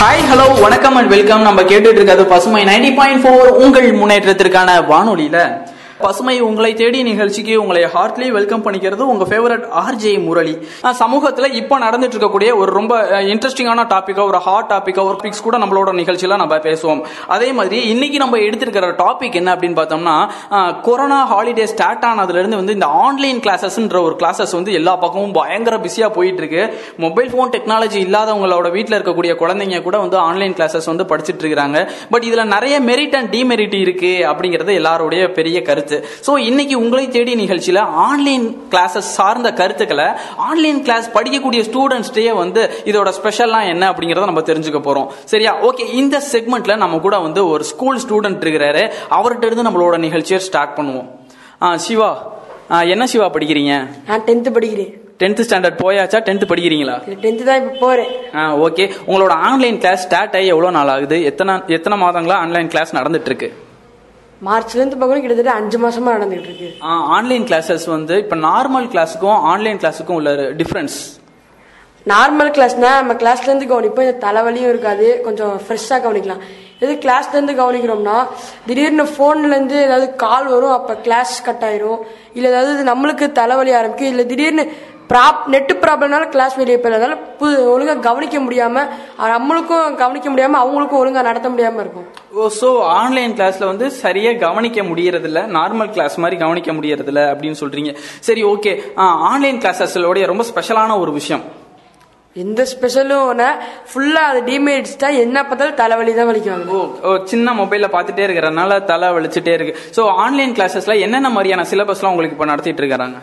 Hi hello வணக்கம் and welcome நம்ம கேட்டுட்டு இருக்கிறது பசுமை நைன்டி பாயிண்ட் ஃபோர் உங்கள் முன்னேற்றத்திற்கான வானொலியில. பசுமை உங்களை தேடி நிகழ்ச்சிக்கு உங்களை ஹார்ட்லி வெல்கம் பண்ணிக்கிறது உங்க ஃபேவரட் ஆர்ஜே முரளி. சமூகத்துல இப்போ நடந்துட்டு இருக்கக்கூடிய ஒரு ரொம்ப இன்ட்ரெஸ்டிங்கான டாபிக்கா ஒரு ஹாட் டாபிக்கா ஒரு பிக்ஸ் கூட நம்மளோட நிகழ்ச்சியில நம்ம பேசுவோம். அதே மாதிரி இன்னைக்கு நம்ம எடுத்திருக்கிற டாபிக் என்ன அப்படின்னு பார்த்தோம்னா கொரோனா ஹாலிடே ஸ்டார்ட் ஆனதுல இருந்து வந்து இந்த ஆன்லைன் கிளாஸஸ்ன்ற ஒரு கிளாஸஸ் வந்து எல்லா பக்கமும் பயங்கர பிஸியா போயிட்டு இருக்கு மொபைல் ஃபோன் டெக்னாலஜி இல்லாதவங்களோட வீட்டில் இருக்கக்கூடிய குழந்தைங்க கூட வந்து ஆன்லைன் கிளாஸஸ் வந்து படிச்சுட்டு இருக்காங்க பட் இதுல நிறைய மெரிட் அண்ட் டிமெரிட் இருக்கு அப்படிங்கிறது எல்லாருடைய பெரிய கருத்து. ஸோ இன்னைக்கு உங்களை தேடி நிகழ்ச்சியில ஆன்லைன் கிளாஸஸ் சார்ந்த கருத்துக்களை ஆன்லைன் கிளாஸ் படிக்கக்கூடிய ஸ்டூடெண்ட்ஸ்டே வந்து இதோட ஸ்பெஷல்லாம் என்ன அப்படிங்கறத நம்ம தெரிஞ்சுக்க போறோம். சரியா? ஓகே இந்த செக்மெண்ட்ல நம்ம கூட வந்து ஒரு ஸ்கூல் ஸ்டூடெண்ட் இருக்கிறாரு. அவர்கிட்ட இருந்து நம்மளோட நிகழ்ச்சியை ஸ்டார்ட் பண்ணுவோம். சிவா. என்ன சிவா படிக்கிறீங்க? நான் டென்த்து படிக்கிறேன். டென்த் ஸ்டாண்டர்ட் போயாச்சா? டென்த் படிக்கிறீங்களா? டென்த்து தான் இப்போ போகிறேன் ஆ ஓகே உங்களோட ஆன்லைன் கிளாஸ் ஸ்டார்ட் ஆகி எவ்வளோ நாள் ஆகுது? எத்தனை எத்தனை மாதங்களா ஆன்லைன் கிளாஸ் நடந்துட்டு இருக்கு? மார்ச்லேருந்து பார்க்கணும் கிட்டத்தட்ட அஞ்சு மாசமா நடந்துகிட்டு இருக்கு ஆன்லைன் கிளாஸஸ் வந்து இப்போ நார்மல் கிளாஸுக்கும் ஆன்லைன் கிளாஸுக்கும் உள்ள டிஃப்ரென்ஸ் நார்மல் கிளாஸ்னா நம்ம கிளாஸ்லேருந்து கவனிப்போம் இந்த தலைவலியும் இருக்காது கொஞ்சம் ஃப்ரெஷ்ஷாக கவனிக்கலாம். இது கிளாஸ்லேருந்து கவனிக்கிறோம்னா திடீர்னு ஃபோன்லேருந்து ஏதாவது கால் வரும் அப்போ கிளாஸ் கட் ஆயிரும். இல்லை ஏதாவது நம்மளுக்கு தலைவலி ஆரம்பிக்கும் இல்லை திடீர்னு ப்ராப் நெட்டு ப்ராப்ளம்னால கிளாஸ் வெளியே போயிடுறதுனால புது ஒழுங்காக கவனிக்க முடியாமல் நம்மளுக்கும் கவனிக்க முடியாமல் அவங்களுக்கும் ஒழுங்காக நடத்த முடியாமல் இருக்கும். ஓ ஸோ ஆன்லைன் கிளாஸ்ல வந்து சரியா கவனிக்க முடியறதில்ல நார்மல் கிளாஸ் மாதிரி கவனிக்க முடியறதில்ல அப்படின்னு சொல்றீங்க. சரி ஓகே ஆன்லைன் கிளாஸஸோடைய ரொம்ப ஸ்பெஷலான ஒரு விஷயம். எந்த ஸ்பெஷலும் ஃபுல்லாக அது டிமெரிட்ஸ் தான் என்ன பார்த்தாலும் தலைவலி தான் வலிக்குவாங்க. ஓ சின்ன மொபைல்ல பார்த்துட்டே இருக்கிறனால தலை வலிச்சுட்டே இருக்கு. ஸோ ஆன்லைன் கிளாஸஸ்ல என்னென்ன மாதிரியான சிலபஸ்லாம் உங்களுக்கு இப்போ நடத்திட்டு இருக்காங்க?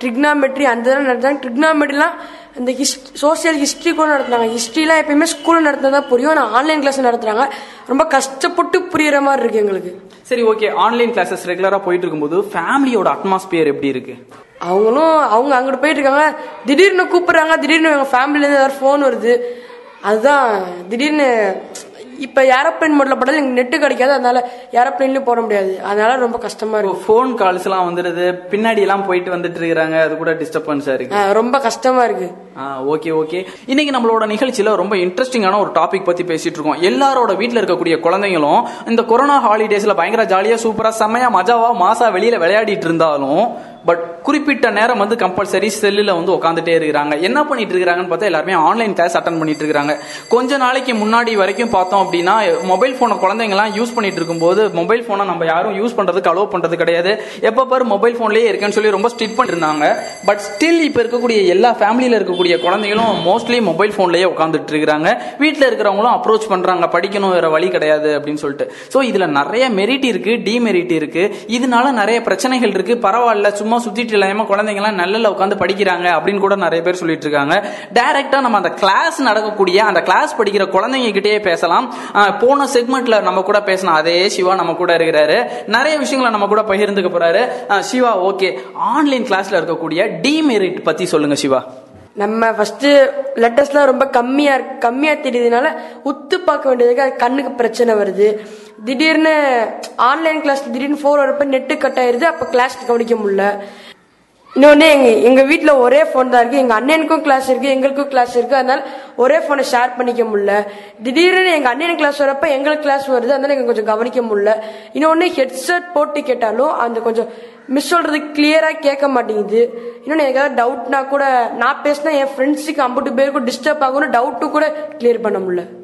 ட்ரிக்னாமெட்ரி அந்த இதெல்லாம் நடத்துறாங்க ட்ரிக்னாமெட்ரிலாம் இந்த ஹிஸ் சோசியல் ஹிஸ்ட்ரி கூட நடத்துனாங்க. ஹிஸ்ட்ரிலாம் எப்பயுமே ஸ்கூலில் நடத்தினா தான் புரியும். ஆனால் ஆன்லைன் கிளாஸ் நடத்துறாங்க. ரொம்ப கஷ்டப்பட்டு புரியுற மாதிரி இருக்கு எங்களுக்கு. சரி ஓகே ஆன்லைன் கிளாஸஸ் ரெகுலரா போயிட்டு இருக்கும்போது ஃபேமிலியோட அட்மாஸ்பியர் எப்படி இருக்கு? அவங்களும் அவங்க அங்கிட்டு போயிட்டு இருக்காங்க. திடீர்னு கூப்பிடுறாங்க. திடீர்னு எங்கள் ஃபேமிலியிலேருந்து ஏதாவது ஃபோன் வருது. அதுதான் திடீர்னு இப்போ ஏரோப்ளைன் மோட்ல போட்டாலும் எங்களுக்கு நெட்டு கிடைக்காது. அதனால ஏரோப்ளைன்லயும் போட முடியாது. அதனால ரொம்ப கஷ்டமா இருக்கு. ஃபோன் கால்ஸ் எல்லாம் வந்துடுது. பின்னாடி எல்லாம் போயிட்டு வந்துட்டு இருக்காங்க அது கூட டிஸ்டர்பன்ஸா இருக்கு. ரொம்ப கஷ்டமா இருக்கு. ஓகே ஓகே இன்னைக்கு நம்மளோட நிகழ்ச்சியில ரொம்ப இன்ட்ரெஸ்டிங்கான ஒரு டாபிக் பத்தி பேசிட்டு இருக்கோம். எல்லாரோட வீட்ல இருக்கக்கூடிய குழந்தைங்களும் இந்த கொரோனா ஹாலிடேஸ்ல பயங்கர ஜாலியா சூப்பரா செம்மையா மஜாவா மாசா வெளியில விளையாடிட்டு இருந்தாலும் பட் குறிப்பிட்ட நேரம் வந்து கம்பல்சரி செல்லில் வந்து உட்காந்துட்டே இருக்கிறாங்க. என்ன பண்ணிட்டு இருக்கிறாங்கன்னு பார்த்தா எல்லாருமே ஆன்லைன் கிளாஸ் அட்டன் பண்ணிட்டு இருக்காங்க கொஞ்ச நாளைக்கு முன்னாடி வரைக்கும் பார்த்தோம் அப்படின்னா மொபைல் போனை குழந்தைங்கலாம் யூஸ் பண்ணிட்டு இருக்கும்போது மொபைல் போனை நம்ம யாரும் யூஸ் பண்ணுறதுக்கு அலோவ் பண்ணுறது கிடையாது. எப்போ பாரு மொபைல் ஃபோன்லேயே இருக்கேன்னு சொல்லி ரொம்ப ஸ்ட்ரிக்ட் பண்ணிருந்தாங்க பட் ஸ்டில் இப்போ இருக்கக்கூடிய எல்லா ஃபேமிலியில் இருக்கக்கூடிய குழந்தைகளும் மோஸ்ட்லி மொபைல் ஃபோன்லேயே உட்காந்துட்டு இருக்கிறாங்க. வீட்டில் இருக்கிறவங்களும் அப்ரோச் பண்ணுறாங்க படிக்கணும் வேற வழி கிடையாது அப்படின்னு சொல்லிட்டு. ஸோ இதில் நிறைய மெரிட் இருக்குது டிமெரிட் இருக்குது இதனால நிறைய பிரச்சனைகள் இருக்குது பரவாயில்ல சும்மா சுத்திட்டு இல்லாம குழந்தைங்கலாம் நல்லல உட்காந்து படிக்கிறாங்க அப்படின்னு கூட நிறைய பேர் சொல்லிட்டு இருக்காங்க டைரக்டா நம்ம அந்த கிளாஸ் நடக்கக்கூடிய அந்த கிளாஸ் படிக்கிற குழந்தைங்க கிட்டேயே பேசலாம் போன செக்மெண்ட்ல நம்ம கூட பேசின அதே சிவா நம்ம கூட இருக்கிறாரு. நிறைய விஷயங்களை நம்ம கூட பகிர்ந்துக்க போறாரு. சிவா ஓகே ஆன்லைன் கிளாஸ்ல இருக்கக்கூடிய டிமெரிட் பத்தி சொல்லுங்க சிவா. நம்ம ஃபர்ஸ்ட் லெட்டர்ஸ்லாம் ரொம்ப கம்மியா இருக்கு கம்மியா தெரியுதுனால உத்து பார்க்க வேண்டியதுக்கு அது கண்ணுக்கு பிரச்சனை வருது. திடீர்னு ஆன்லைன் கிளாஸ் திடீர்னு ஃபோன் வரப்ப நெட்டு கட் ஆயிருது அப்ப கிளாஸ் கவனிக்க முடியல. இன்னொன்னு எங்க எங்க வீட்டில் ஒரே ஃபோன் தான் இருக்கு. எங்க அண்ணனுக்கும் கிளாஸ் இருக்கு எங்களுக்கும் கிளாஸ் இருக்கு. அதனால ஒரே போனை ஷேர் பண்ணிக்க முடியல. திடீர்னு எங்க அண்ணன் கிளாஸ் வரப்ப எங்களுக்கு கிளாஸ் வருது. அதனால எங்க கொஞ்சம் கவனிக்க முடியல. இன்னொன்னு ஹெட்செட் போட்டு கேட்டாலும் அந்த கொஞ்சம் மிஸ் சொல்றது கிளியரா கேட்க மாட்டேங்குது. இன்னொன்னு எனக்கு டவுட்னா கூட நான் பேசினா என் ஃப்ரெண்ட்ஸுக்கு ஐம்பது பேருக்கும் டிஸ்டர்ப் ஆகும்னு டவுட்டு கூட கிளியர் பண்ண முடியல.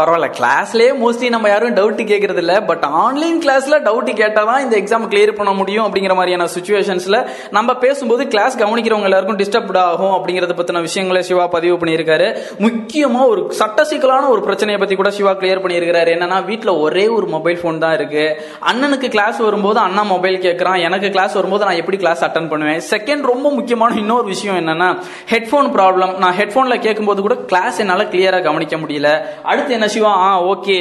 பரவாயில்ல. கிளாஸ்லயே மோஸ்ட்லி நம்ம யாரும் டவுட் கேட்கறது இல்ல பட் ஆன்லைன் கிளாஸ்ல டவுட் கேட்டாதான் இந்த எக்ஸாம் கிளியர் பண்ண முடியும் அப்படிங்கிற மாதிரியான சுச்சுவேஷன்ஸ்ல நம்ம பேசும்போது கிளாஸ் கவனிக்கிறவங்க எல்லாருக்கும் டிஸ்டர்ப் ஆகும் அப்படிங்கறத பத்தின விஷயங்களை சிவா பதிவு பண்ணியிருக்காரு. முக்கியமா ஒரு சட்ட சிக்கலான ஒரு பிரச்சனையை பத்தி கூட சிவா கிளியர் பண்ணியிருக்காரு என்னன்னா வீட்டில் ஒரே ஒரு மொபைல் போன் தான் இருக்கு. அண்ணனுக்கு கிளாஸ் வரும்போது அண்ணா மொபைல் கேட்கறான் எனக்கு கிளாஸ் வரும்போது நான் எப்படி கிளாஸ் அட்டன் பண்ணுவேன்? செகண்ட் ரொம்ப முக்கியமான இன்னொரு விஷயம் என்னன்னா ஹெட்ஃபோன் ப்ராப்ளம் நான் ஹெட்ஃபோன்ல கேட்கும்போது கூட கிளாஸ் என்னால கிளியரா கவனிக்க முடியல. அடுத்து என்ன சிவா ஆ ஓகே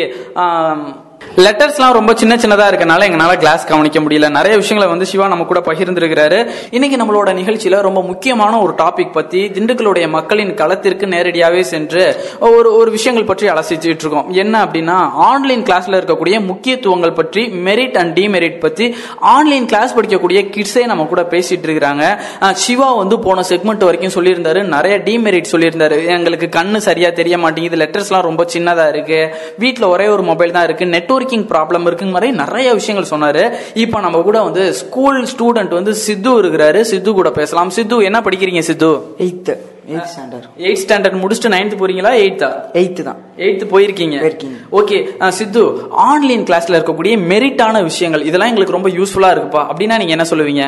லெட்டர்ஸ்லாம் ரொம்ப சின்ன சின்னதாக இருக்கனால எங்களால் கிளாஸ் கவனிக்க முடியல. நிறைய விஷயங்களை வந்து சிவா நம்ம கூட பகிர்ந்திருக்கிறாரு. இன்னைக்கு நம்மளோட நிகழ்ச்சியில் ரொம்ப முக்கியமான ஒரு டாபிக் பற்றி திண்டுக்கலுடைய மக்களின் களத்திற்கு நேரடியாகவே சென்று ஒரு ஒரு விஷயங்கள் பற்றி அலசிச்சுட்டு இருக்கோம். என்ன அப்படின்னா ஆன்லைன் கிளாஸில் இருக்கக்கூடிய முக்கியத்துவங்கள் பற்றி மெரிட் அண்ட் டிமெரிட் பற்றி ஆன்லைன் கிளாஸ் படிக்கக்கூடிய கிட்ஸே நம்ம கூட பேசிட்டு இருக்கிறாங்க. சிவா வந்து போன செக்மெண்ட் வரைக்கும் சொல்லியிருந்தாரு. நிறைய டிமெரிட் சொல்லியிருந்தாரு. எங்களுக்கு கண்ணு சரியா தெரிய மாட்டேங்குது. லெட்டர்ஸ்லாம் ரொம்ப சின்னதாக இருக்கு. வீட்டில் ஒரே ஒரு மொபைல் தான் இருக்கு. நெட்வொர்க்கிங் ப்ராப்ளம் இருக்குங்க மாதிரி நிறைய விஷயங்கள் சொன்னாரு. இப்போ நம்ம கூட வந்து ஸ்கூல் ஸ்டூடெண்ட் வந்து சித்து இருக்கிறாரு. சித்து கூட பேசலாம். சித்து என்ன படிக்கிறீங்க Siddhu? Eighth eighth standard eight standard முடிச்சுட்டு நைன்த் போறீங்களா? எயித்தா எயித்து தான். எயித்து போயிருக்கீங்க. ஓகே சித்து ஆன்லைன் கிளாஸ்ல இருக்கக்கூடிய மெரிட்டான விஷயங்கள் இதெல்லாம் எங்களுக்கு ரொம்ப யூஸ்ஃபுல்லா இருக்குப்பா. அப்படின்னா நீங்க என்ன சொல்லுவீங்க?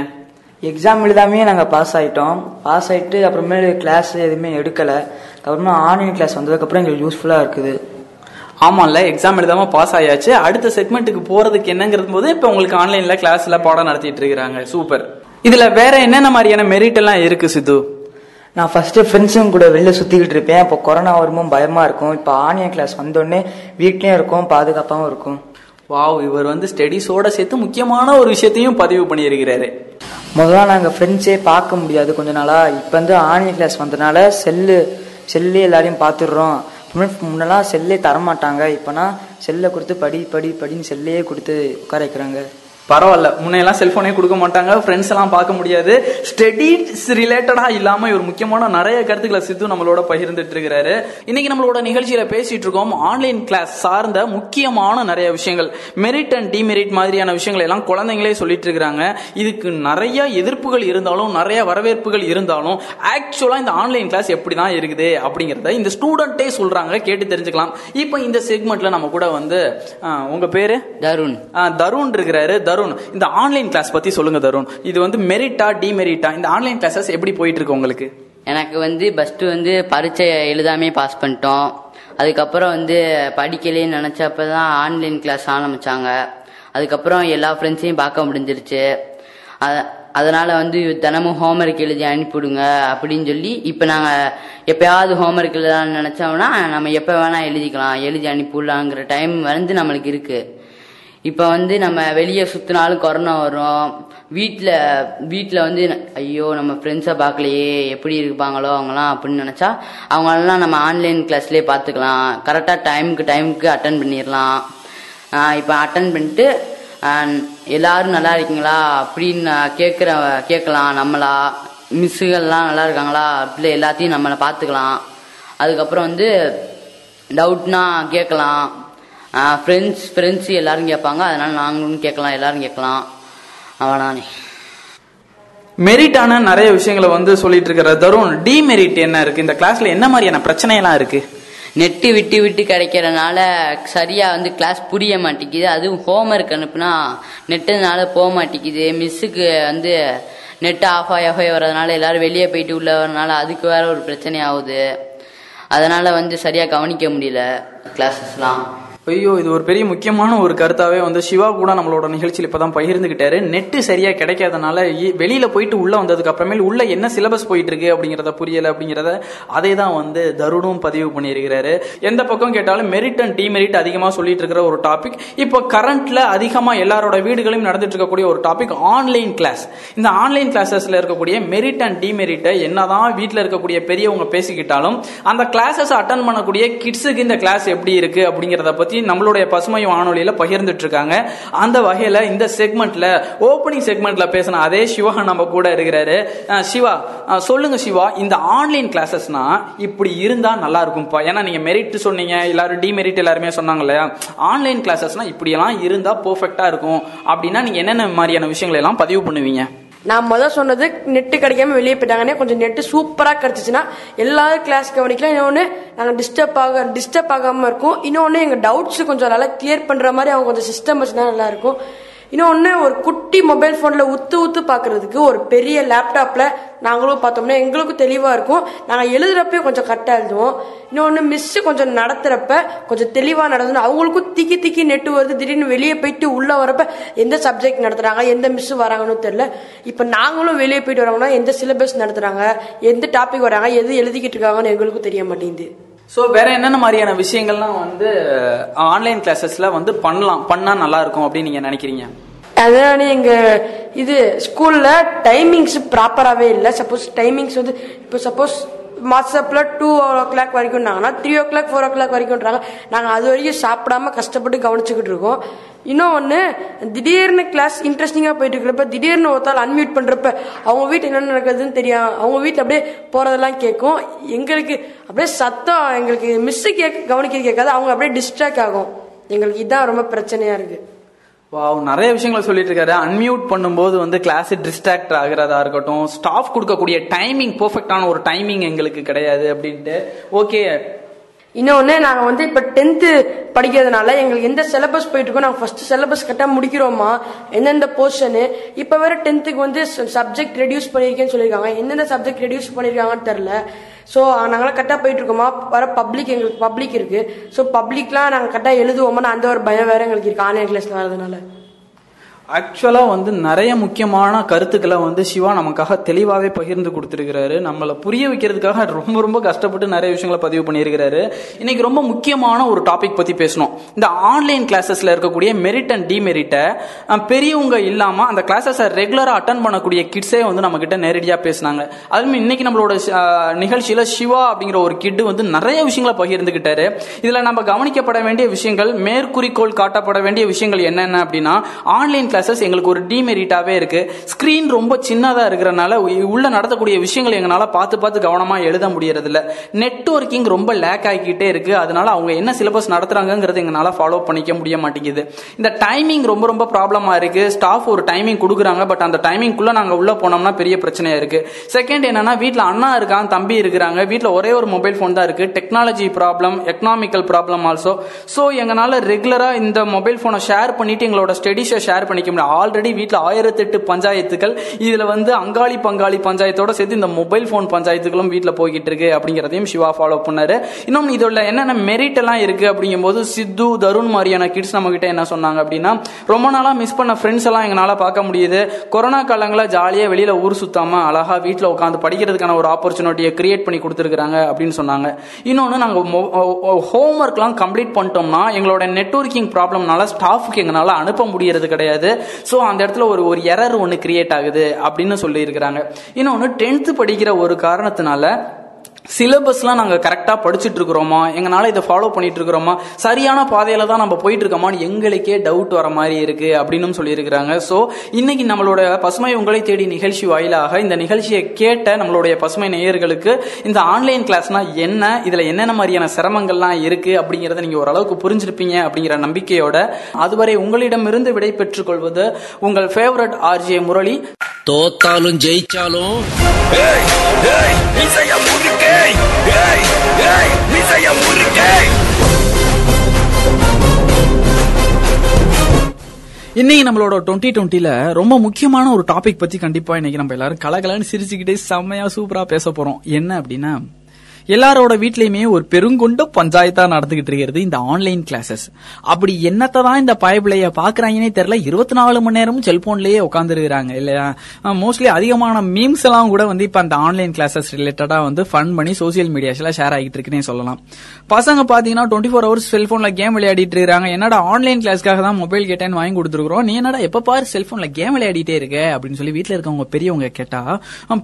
எக்ஸாம் எழுதாமே நாங்கள் பாஸ் ஆயிட்டோம். பாஸ் ஆயிட்டு அப்புறமேலு கிளாஸ் எதுவுமே எடுக்கலை. அப்புறமா ஆன்லைன் கிளாஸ் வந்ததுக்கப்புறம் எங்களுக்கு யூஸ்ஃபுல்லாக இருக்குது. ஆமாம்ல எக்ஸாம் எழுதாம பாஸ் ஆயாச்சு. அடுத்த செக்மெண்ட்டுக்கு போறதுக்கு என்னங்கிறது போது இப்போ உங்களுக்கு ஆன்லைன்ல கிளாஸ்ல பாடம் நடத்திட்டு இருக்கிறாங்க. சூப்பர் இதுல வேற என்னென்ன மாதிரியான மெரிட் எல்லாம் இருக்கு சித்து? நான் ஃபர்ஸ்ட் ஃப்ரெண்ட்ஸும் கூட வெளில சுற்றிக்கிட்டு இருப்பேன். இப்போ கொரோனா வரும்போது பயமாக இருக்கும். இப்போ ஆன்லைன் கிளாஸ் வந்தோடனே வீட்லேயும் இருக்கும் பாதுகாப்பாகவும் இருக்கும். வாவ் இவர் வந்து ஸ்டடீஸோட சேர்த்து முக்கியமான ஒரு விஷயத்தையும் பதிவு பண்ணியிருக்கிறாரு. முதல்ல நாங்கள் ஃப்ரெண்ட்ஸே பார்க்க முடியாது. கொஞ்ச நாளாக இப்போ வந்து ஆன்லைன் கிளாஸ் வந்தனால செல்லு செல்லே எல்லாரையும் பார்த்துடுறோம். முன்னெல்லாம் செல்லே தரமாட்டாங்க. இப்போனா செல்லை கொடுத்து படி படி படின்னு செல்லையே கொடுத்து உட்கார வைக்கிறாங்க. பரவாயில்ல. முன்னையெல்லாம் செல்போனே கொடுக்க மாட்டாங்க. ஃப்ரெண்ட்ஸ் எல்லாம் பார்க்க முடியாது. ஸ்டடீஸ் ரிலேட்டடா இல்லாம ஒரு முக்கியமான நிறைய கருத்துக்களை சித்து நம்மளோட பகிர்ந்துட்டு இருக்கிறாரு. இன்னைக்கு நம்மளோட நிகழ்ச்சியில பேசிட்டு இருக்கோம் ஆன்லைன் கிளாஸ் சார்ந்த முக்கியமான நிறைய விஷயங்கள். மெரிட் அண்ட் டிமெரிட் மாதிரியான விஷயங்களை எல்லாம் குழந்தைங்களே சொல்லிட்டு இருக்கிறாங்க. இதுக்கு நிறைய எதிர்ப்புகள் இருந்தாலும் நிறைய வரவேற்புகள் இருந்தாலும் ஆக்சுவலா இந்த ஆன்லைன் கிளாஸ் எப்படி தான் இருக்குது அப்படிங்கறத இந்த ஸ்டூடெண்டே சொல்றாங்க. கேட்டு தெரிஞ்சுக்கலாம். இப்போ இந்த செக்மெண்ட்ல நம்ம கூட வந்து உங்க பேரு? தருண். தருண் இருக்கிறாரு. தருண். இந்த ஆன்லைன் கிளாஸ் பத்தி சொல்லுங்க தருண். இது வந்து மெரிட்டா டிமெரிட்டா இந்த ஆன்லைன் கிளாஸஸ் எப்படி போயிட்டு இருக்கு உங்களுக்கு? எனக்கு வந்து ஃபஸ்ட்டு வந்து பரீட்சை எழுதாமே பாஸ் பண்ணிட்டோம். அதுக்கப்புறம் வந்து படிக்கலேன்னு நினச்சப்ப தான் ஆன்லைன் கிளாஸ் ஆரம்பித்தாங்க அதுக்கப்புறம் எல்லா ஃப்ரெண்ட்ஸையும் பார்க்க முடிஞ்சிருச்சு. அதனால் வந்து தினமும் ஹோம்ஒர்க் எழுதி அனுப்பிவிடுங்க அப்படின்னு சொல்லி இப்போ நாங்கள் எப்போயாவது ஹோம்ஒர்க் எழுதலாம்னு நினச்சோம்னா நம்ம எப்போ வேணால் எழுதிக்கலாம். எழுதி அனுப்பிவிடலாங்கிற டைம் வந்து நம்மளுக்கு இருக்குது இப்போ வந்து நம்ம வெளியே சுற்றினாலும் கொரோனா வரும். வீட்டில் வீட்டில் வந்து ஐயோ நம்ம ஃப்ரெண்ட்ஸை பார்க்கலையே எப்படி இருப்பாங்களோ அவங்களாம் அப்படின்னு நினச்சா அவங்களெல்லாம் நம்ம ஆன்லைன் கிளாஸ்லேயே பார்த்துக்கலாம் கரெக்டாக டைமுக்கு டைமுக்கு அட்டன் பண்ணிடலாம் இப்போ அட்டன் பண்ணிட்டு எல்லாரும் நல்லா இருக்கீங்களா? அப்படின்னு கேட்குற கேட்கலாம் நம்மளா. மிஸ்ஸுகள்லாம் நல்லா இருக்காங்களா? அப்படி எல்லாத்தையும் நம்மளை பார்த்துக்கலாம் அதுக்கப்புறம் வந்து டவுட்னா கேட்கலாம் ஃப்ரெண்ட்ஸ் ஃப்ரெண்ட்ஸ் எல்லாரும் கேட்பாங்க. அதனால நாங்களும் கேட்கலாம் எல்லாரும் கேட்கலாம். அவனானே மெரிட்டான நிறைய விஷயங்களை வந்து சொல்லிட்டு இருக்கிற தருண் டிமெரிட் என்ன இருக்கு? இந்த கிளாஸ்ல என்ன மாதிரியான பிரச்சனை எல்லாம் இருக்கு? நெட்டு விட்டு விட்டு கிடைக்கிறனால சரியா வந்து கிளாஸ் புரிய மாட்டேங்குது. அதுவும் ஹோம்ஒர்க் அனுப்புனா நெட்டுனால போக மாட்டேங்குது. மிஸ்ஸுக்கு வந்து நெட் ஆஃப் ஆகி ஆஃப் ஆகி வர்றதுனால எல்லாரும் வெளியே போயிட்டு உள்ள வரனால அதுக்கு வேற ஒரு பிரச்சனை ஆகுது. அதனால வந்து சரியா கவனிக்க முடியல கிளாஸஸ்லாம் ஐயோ இது ஒரு பெரிய முக்கியமான ஒரு கருத்தாவே வந்து சிவா கூட நம்மளோட நிகழ்ச்சியில் இப்பதான் பகிர்ந்துகிட்டாரு. நெட்டு சரியா கிடைக்காதனால இ- வெளியில போயிட்டு உள்ள வந்ததுக்கு அப்புறமேல் உள்ள என்ன சிலபஸ் போயிட்டு இருக்கு அப்படிங்கறத புரியல அப்படிங்கறத அதை தான் வந்து தருணும் பதிவு பண்ணியிருக்கிறாரு. எந்த பக்கம் கேட்டாலும் மெரிட் அண்ட் டிமெரிட் அதிகமா சொல்லிட்டு இருக்கிற ஒரு டாபிக் இப்போ கரண்ட்ல அதிகமா எல்லாரோட வீடுகளையும் நடந்துட்டு இருக்கக்கூடிய ஒரு டாபிக் ஆன்லைன் கிளாஸ் இந்த ஆன்லைன் கிளாஸஸ்ல இருக்கக்கூடிய மெரிட் அண்ட் டிமெரிட்டை என்னதான் வீட்டில் இருக்கக்கூடிய பெரியவங்க பேசிக்கிட்டாலும் அந்த கிளாஸஸ் அட்டன் பண்ணக்கூடிய கிட்ஸுக்கு இந்த கிளாஸ் எப்படி இருக்கு அப்படிங்கறத பத்தி நம்மளுடைய பசுமை வானொலியில பகிர்ந்துட்டு இருக்காங்க அந்த வகையில இந்த செக்மெண்ட்ல ஓப்பனிங் செக்மெண்ட்ல பேசின அதே சிவா நம்ம கூட இருக்கிறாரு. சிவா சொல்லுங்க சிவா இந்த ஆன்லைன் கிளாஸஸ்னா இப்படி இருந்தா நல்லா இருக்கும்ப்பா ஏன்னா நீங்க மெரிட் சொன்னீங்க எல்லாரும் டிமெரிட் எல்லாருமே சொன்னாங்க இல்லையா? ஆன்லைன் கிளாஸஸ்னா இப்படி எல்லாம் இருந்தா இருக்கும். அப்படின்னா நீங்க என்னென்ன மாதிரியான விஷயங்களை எல்லாம் பதிவு பண்ணுவீங்க? நான் முதல் சொன்னது நெட்டு கிடைக்காம வெளியே போயிட்டாங்கன்னே கொஞ்சம் நெட்டு சூப்பராக கிடைச்சிச்சுன்னா எல்லாரும் கிளாஸ் கவனிக்கலாம். இன்னொன்று நாங்கள் டிஸ்டர்ப் ஆக டிஸ்டர்ப் ஆகாமல் இருக்கும். இன்னொன்று எங்கள் டவுட்ஸ் கொஞ்சம் நல்லா கிளியர் பண்ணுற மாதிரி அவங்க கொஞ்சம் சிஸ்டம் வச்சுனா நல்லாயிருக்கும் இன்னொன்று ஒரு குட்டி மொபைல் ஃபோனில் உத்து உத்து பார்க்கறதுக்கு ஒரு பெரிய லேப்டாப்பில் நாங்களும் பார்த்தோம்னா எங்களுக்கும் தெளிவாக இருக்கும். நாங்கள் எழுதுறப்பே கொஞ்சம் கரெக்டாக எழுதுவோம். இன்னொன்று மிஸ்ஸு கொஞ்சம் நடத்துகிறப்ப கொஞ்சம் தெளிவாக நடத்தணும். அவங்களுக்கும் திக்கி திக்கி நெட்டு வருது. திடீர்னு வெளியே போயிட்டு உள்ளே வரப்ப எந்த சப்ஜெக்ட் நடத்துகிறாங்க எந்த மிஸ் வராங்கன்னு தெரியல. இப்போ நாங்களும் வெளியே போயிட்டு வரோம்னா எந்த சிலபஸ் நடத்துகிறாங்க எந்த டாபிக் வராங்க எது எழுதிக்கிட்டு இருக்காங்கன்னு எங்களுக்கும் தெரிய மாட்டேங்குது. ஸோ வேற என்னென்ன மாதிரியான விஷயங்கள்லாம் வந்து ஆன்லைன் கிளாஸஸ்ல வந்து பண்ணலாம் பண்ணா நல்லா இருக்கும் அப்படின்னு நீங்க நினைக்கிறீங்க? அதனால எங்க இது ஸ்கூல்ல டைமிங்ஸ் ப்ராப்பராகவே இல்லை. சப்போஸ் டைமிங்ஸ் வந்து இப்போ சப்போஸ் வாட்ஸ்அப்பில் டூ ஓ கிளாக் வரைக்கும்னாங்கன்னா three o'clock four o'clock வரைக்கும்ன்றாங்க நாங்கள் அது வரைக்கும் சாப்பிடாம கஷ்டப்பட்டு கவனிச்சுக்கிட்டு இருக்கோம். இன்னொன்று திடீர்னு கிளாஸ் இன்ட்ரெஸ்டிங்காக போயிட்டு இருக்கிறப்ப திடீர்னு ஒருத்தால் அன்மியூட் பண்ணுறப்ப அவங்க வீட்டில் என்ன நடக்குதுன்னு தெரியும் அவங்க வீட்டில் அப்படியே போகிறதெல்லாம் கேட்கும். எங்களுக்கு அப்படியே சத்தம் எங்களுக்கு மிஸ்ஸு கேட்க கவனிக்க கேட்காது. அவங்க அப்படியே டிஸ்ட்ராக்ட் ஆகும். எங்களுக்கு இதுதான் ரொம்ப பிரச்சனையாக இருக்குது வாவ் நிறைய விஷயங்களை சொல்லிட்டு இருக்காரு அன்மியூட் பண்ணும்போது வந்து கிளாஸ் டிஸ்ட்ராக்ட் ஆகிறதா இருக்கட்டும் ஸ்டாஃப் கொடுக்கக்கூடிய டைமிங் பெர்ஃபெக்டான ஒரு டைமிங் எங்களுக்கு கிடையாது அப்படின்ட்டு. ஓகே இன்னொன்று நாங்கள் வந்து இப்போ டென்த்து படிக்கிறதுனால எங்களுக்கு எந்த சிலபஸ் போயிட்டுருக்கோ நாங்கள் ஃபர்ஸ்ட் சிலபஸ் கரெக்டாக முடிக்கிறோமா? எந்தெந்த போர்ஷனு இப்போ வேற டென்த்துக்கு வந்து சப்ஜெக்ட் ரெடியூஸ் பண்ணியிருக்கேன்னு சொல்லியிருக்காங்க. எந்தெந்த சப்ஜெக்ட் ரெடியூஸ் பண்ணியிருக்காங்கன்னு தெரில ஸோ நாங்களாம் கரெக்டாக போயிட்டு இருக்கோமா? வர பப்ளிக் எங்களுக்கு பப்ளிக் இருக்கு. ஸோ பப்ளிக்லாம் நாங்கள் கரெக்டாக எழுதுவோமா அந்த ஒரு பயம் வேற எங்களுக்கு இருக்கு. ஆன்லைன் கிளாஸ்ல வரதுனால ஆக்சுவலா வந்து நிறைய முக்கியமான கருத்துக்களை வந்து சிவா நமக்காக தெளிவாவே பகிர்ந்து கொடுத்துருக்கிறாரு. நம்மளை புரிய வைக்கிறதுக்காக ரொம்ப ரொம்ப கஷ்டப்பட்டு நிறைய விஷயங்களை பதிவு பண்ணியிருக்கிறாரு. இன்னைக்கு ரொம்ப முக்கியமான ஒரு டாபிக் பத்தி பேசணும். இந்த ஆன்லைன் கிளாஸஸ்ல இருக்கக்கூடிய மெரிட் அண்ட் டிமெரிட்டை பெரியவங்க இல்லாம அந்த கிளாஸஸை ரெகுலரா அட்டன் பண்ணக்கூடிய கிட்ஸே வந்து நம்ம கிட்ட நேரடியா பேசினாங்க. அதுவும் இன்னைக்கு நம்மளோட நிகழ்ச்சியில் நிகழ்ச்சியில சிவா அப்படிங்கிற ஒரு கிட்டு வந்து நிறைய விஷயங்களை பகிர்ந்துகிட்டாரு. இதுல நம்ம கவனிக்கப்பட வேண்டிய விஷயங்கள் மேற்குறிக்கோள் காட்டப்பட வேண்டிய விஷயங்கள் என்னென்ன அப்படின்னா ஆன்லைன் கிளாஸஸ் எங்களுக்கு ஒரு டிமெரிட்டாவே இருக்கு. ஸ்கிரீன் ரொம்ப சின்னதா இருக்கிறனால உள்ளே உள்ள நடத்தக்கூடிய விஷயங்கள் எங்களால பார்த்து பார்த்து கவனமா எழுத முடியறது இல்ல நெட்வொர்க்கிங் ரொம்ப லேக் ஆகிக்கிட்டே இருக்கு. அதனால அவங்க என்ன சிலபஸ் நடத்துறாங்கிறது எங்களால ஃபாலோ பண்ணிக்க முடிய மாட்டேங்குது. இந்த டைமிங் ரொம்ப ரொம்ப ப்ராப்ளமா இருக்கு. ஸ்டாஃப் ஒரு டைமிங் கொடுக்குறாங்க பட் அந்த டைமிங்குள்ள நாங்க உள்ள போனோம்னா பெரிய பிரச்சனையா இருக்கு. செகண்ட் என்னன்னா வீட்டில் அண்ணா இருக்கான் தம்பி இருக்கிறாங்க. வீட்டில் ஒரே ஒரு மொபைல் ஃபோன் தான் இருக்கு. Technology problem economical problem also so எங்களால ரெகுலரா இந்த மொபைல் ஃபோனை ஷேர் பண்ணிட்டு எங்களோட ஸ்டடீஸை ஷேர் பண்ணிக்க முடியும் ஆல்ரெடி வீட்டில் ஆயிரத்தெட்டு பஞ்சாயத்துக்கள். இதில் வந்து அங்காளி பங்காளி பஞ்சாயத்தோட சேர்த்து இந்த மொபைல் ஃபோன் பஞ்சாயத்துகளும் வீட்டில் போய்கிட்டு இருக்கு அப்படிங்கிறதையும் சிவா ஃபாலோ பண்ணாரு. இன்னும் இதோட என்னென்ன மெரிட் எல்லாம் இருக்கு அப்படிங்கும்போது சித்து தருண் மாதிரியான கிட்ஸ் நம்ம கிட்ட என்ன சொன்னாங்க அப்படின்னா ரொம்ப நாளாக மிஸ் பண்ண ஃப்ரெண்ட்ஸ் எல்லாம் எங்களால் பார்க்க முடியுது. கொரோனா காலங்களில் ஜாலியாக வெளியில் ஊர் சுத்தாமல் அழகாக வீட்டில் உட்காந்து படிக்கிறதுக்கான ஒரு ஆப்பர்ச்சுனிட்டியை கிரியேட் பண்ணி கொடுத்துருக்காங்க அப்படின்னு சொன்னாங்க. இன்னொன்று நாங்கள் ஹோம் ஒர்க்லாம் கம்ப்ளீட் பண்ணிட்டோம்னா எங்களோட நெட்வொர்க்கிங் ப்ராப்ளம்னால ஸ்டாஃப்க்கு எங்களால் அனுப்ப முடியறது கிடையாது. ஸோ அந்த இடத்துல ஒரு ஒரு எரர் ஒன்று கிரியேட் ஆகுது அப்படின்னு சொல்லி இருக்கிறாங்க இன்னொன்று டென்த்து படிக்கிற ஒரு காரணத்தினால சிலபஸ்லாம் நாங்க கரெக்டா படிச்சுட்டு இருக்கிறோமா? எங்களால இதை ஃபாலோ பண்ணிட்டு இருக்கிறோமா? சரியான பாதையில தான் நம்ம போயிட்டு இருக்கோமான்னு எங்களுக்கே டவுட் வர மாதிரி இருக்கு அப்படின்னு சொல்லியிருக்கிறாங்க. ஸோ இன்னைக்கு நம்மளோட பசுமை உங்களை தேடி நிகழ்ச்சி வாயிலாக இந்த நிகழ்ச்சியை கேட்ட நம்மளுடைய பசுமை நேயர்களுக்கு இந்த ஆன்லைன் கிளாஸ்னா என்ன? இதுல என்னென்ன மாதிரியான சிரமங்கள்லாம் இருக்கு அப்படிங்கறத நீங்க ஓரளவுக்கு புரிஞ்சிருப்பீங்க அப்படிங்கிற நம்பிக்கையோட அதுவரை உங்களிடமிருந்து விடை பெற்றுக் கொள்வது உங்கள் ஃபேவரட் ஆர்ஜே முரளி. தோத்தாலும் ஜெயிச்சாலும் இன்னைக்கு நம்மளோட டுவெண்ட்டி டுவெண்ட்டில ரொம்ப முக்கியமான ஒரு டாபிக் பத்தி கண்டிப்பா இன்னைக்கு நம்ம எல்லாரும் கலகலன்னு சிரிச்சுக்கிட்டே செம்மையா சூப்பரா பேச போறோம். என்ன அப்படின்னா எல்லாரோட வீட்லயுமே ஒரு பெருங்கொண்ட பஞ்சாயத்தா நடந்துகிட்டு இருக்கிறது இந்த ஆன்லைன் கிளாஸஸ் அப்படி என்னத்தை தான் இந்த பயபிளைய பாக்குறாங்கன்னே தெரியல. இருபத்தி நாலு மணி நேரமும் செல்போன்லயே உட்காந்துருக்கிறாங்க இல்லையா? மோஸ்ட்லி அதிகமான மீம்ஸ் எல்லாம் கூட வந்து இப்ப அந்த ஆன்லைன் கிளாஸஸ் ரிலேட்டடா வந்து ஃபன் பண்ணி சோசியல் மீடியாஸ்ல ஷேர் ஆகிட்டு இருக்குன்னே சொல்லலாம். பசங்க பாத்தீங்கன்னா டுவெண்ட்டி ஃபோர் ஹவர்ஸ் செல்போன்ல கேம் விளையாடிட்டு இருக்காங்க என்னடா ஆன்லைன் கிளாஸ்க்காக தான் மொபைல் கேட்டேன்னு வாங்கி கொடுத்துருக்கோம் நீ என்னடா எப்ப பாரு செல்போன்ல கேம் விளையாடிட்டே இருக்க? அப்படின்னு சொல்லி வீட்டுல இருக்கவங்க பெரியவங்க கேட்டா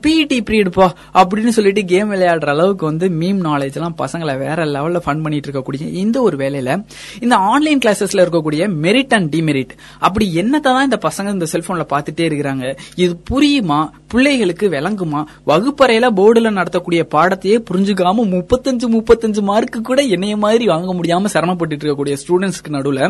பிஇடி பீரியட்ப்பா அப்படின்னு சொல்லிட்டு கேம் விளையாடுற அளவுக்கு வந்து மீம் நாலேஜ் எல்லாம் பசங்களை வேற லெவல்ல ஃபன் பண்ணிட்டு இருக்கக்கூடிய இந்த ஒரு வேலையில இந்த ஆன்லைன் கிளாஸஸ்ல இருக்கக்கூடிய மெரிட் அண்ட் டிமெரிட் அப்படி என்னத்தை தான் இந்த பசங்க இந்த செல்போன்ல பார்த்துட்டே இருக்கிறாங்க? இது புரியுமா? பிள்ளைகளுக்கு விளங்குமா? வகுப்பறையில போர்டுல நடத்தக்கூடிய பாடத்தையே புரிஞ்சுக்காம முப்பத்தஞ்சு முப்பத்தஞ்சு மார்க்கு கூட என்னைய மாதிரி வாங்க முடியாம சிரமப்பட்டு இருக்கக்கூடிய ஸ்டூடெண்ட்ஸ்க்கு நடுவுல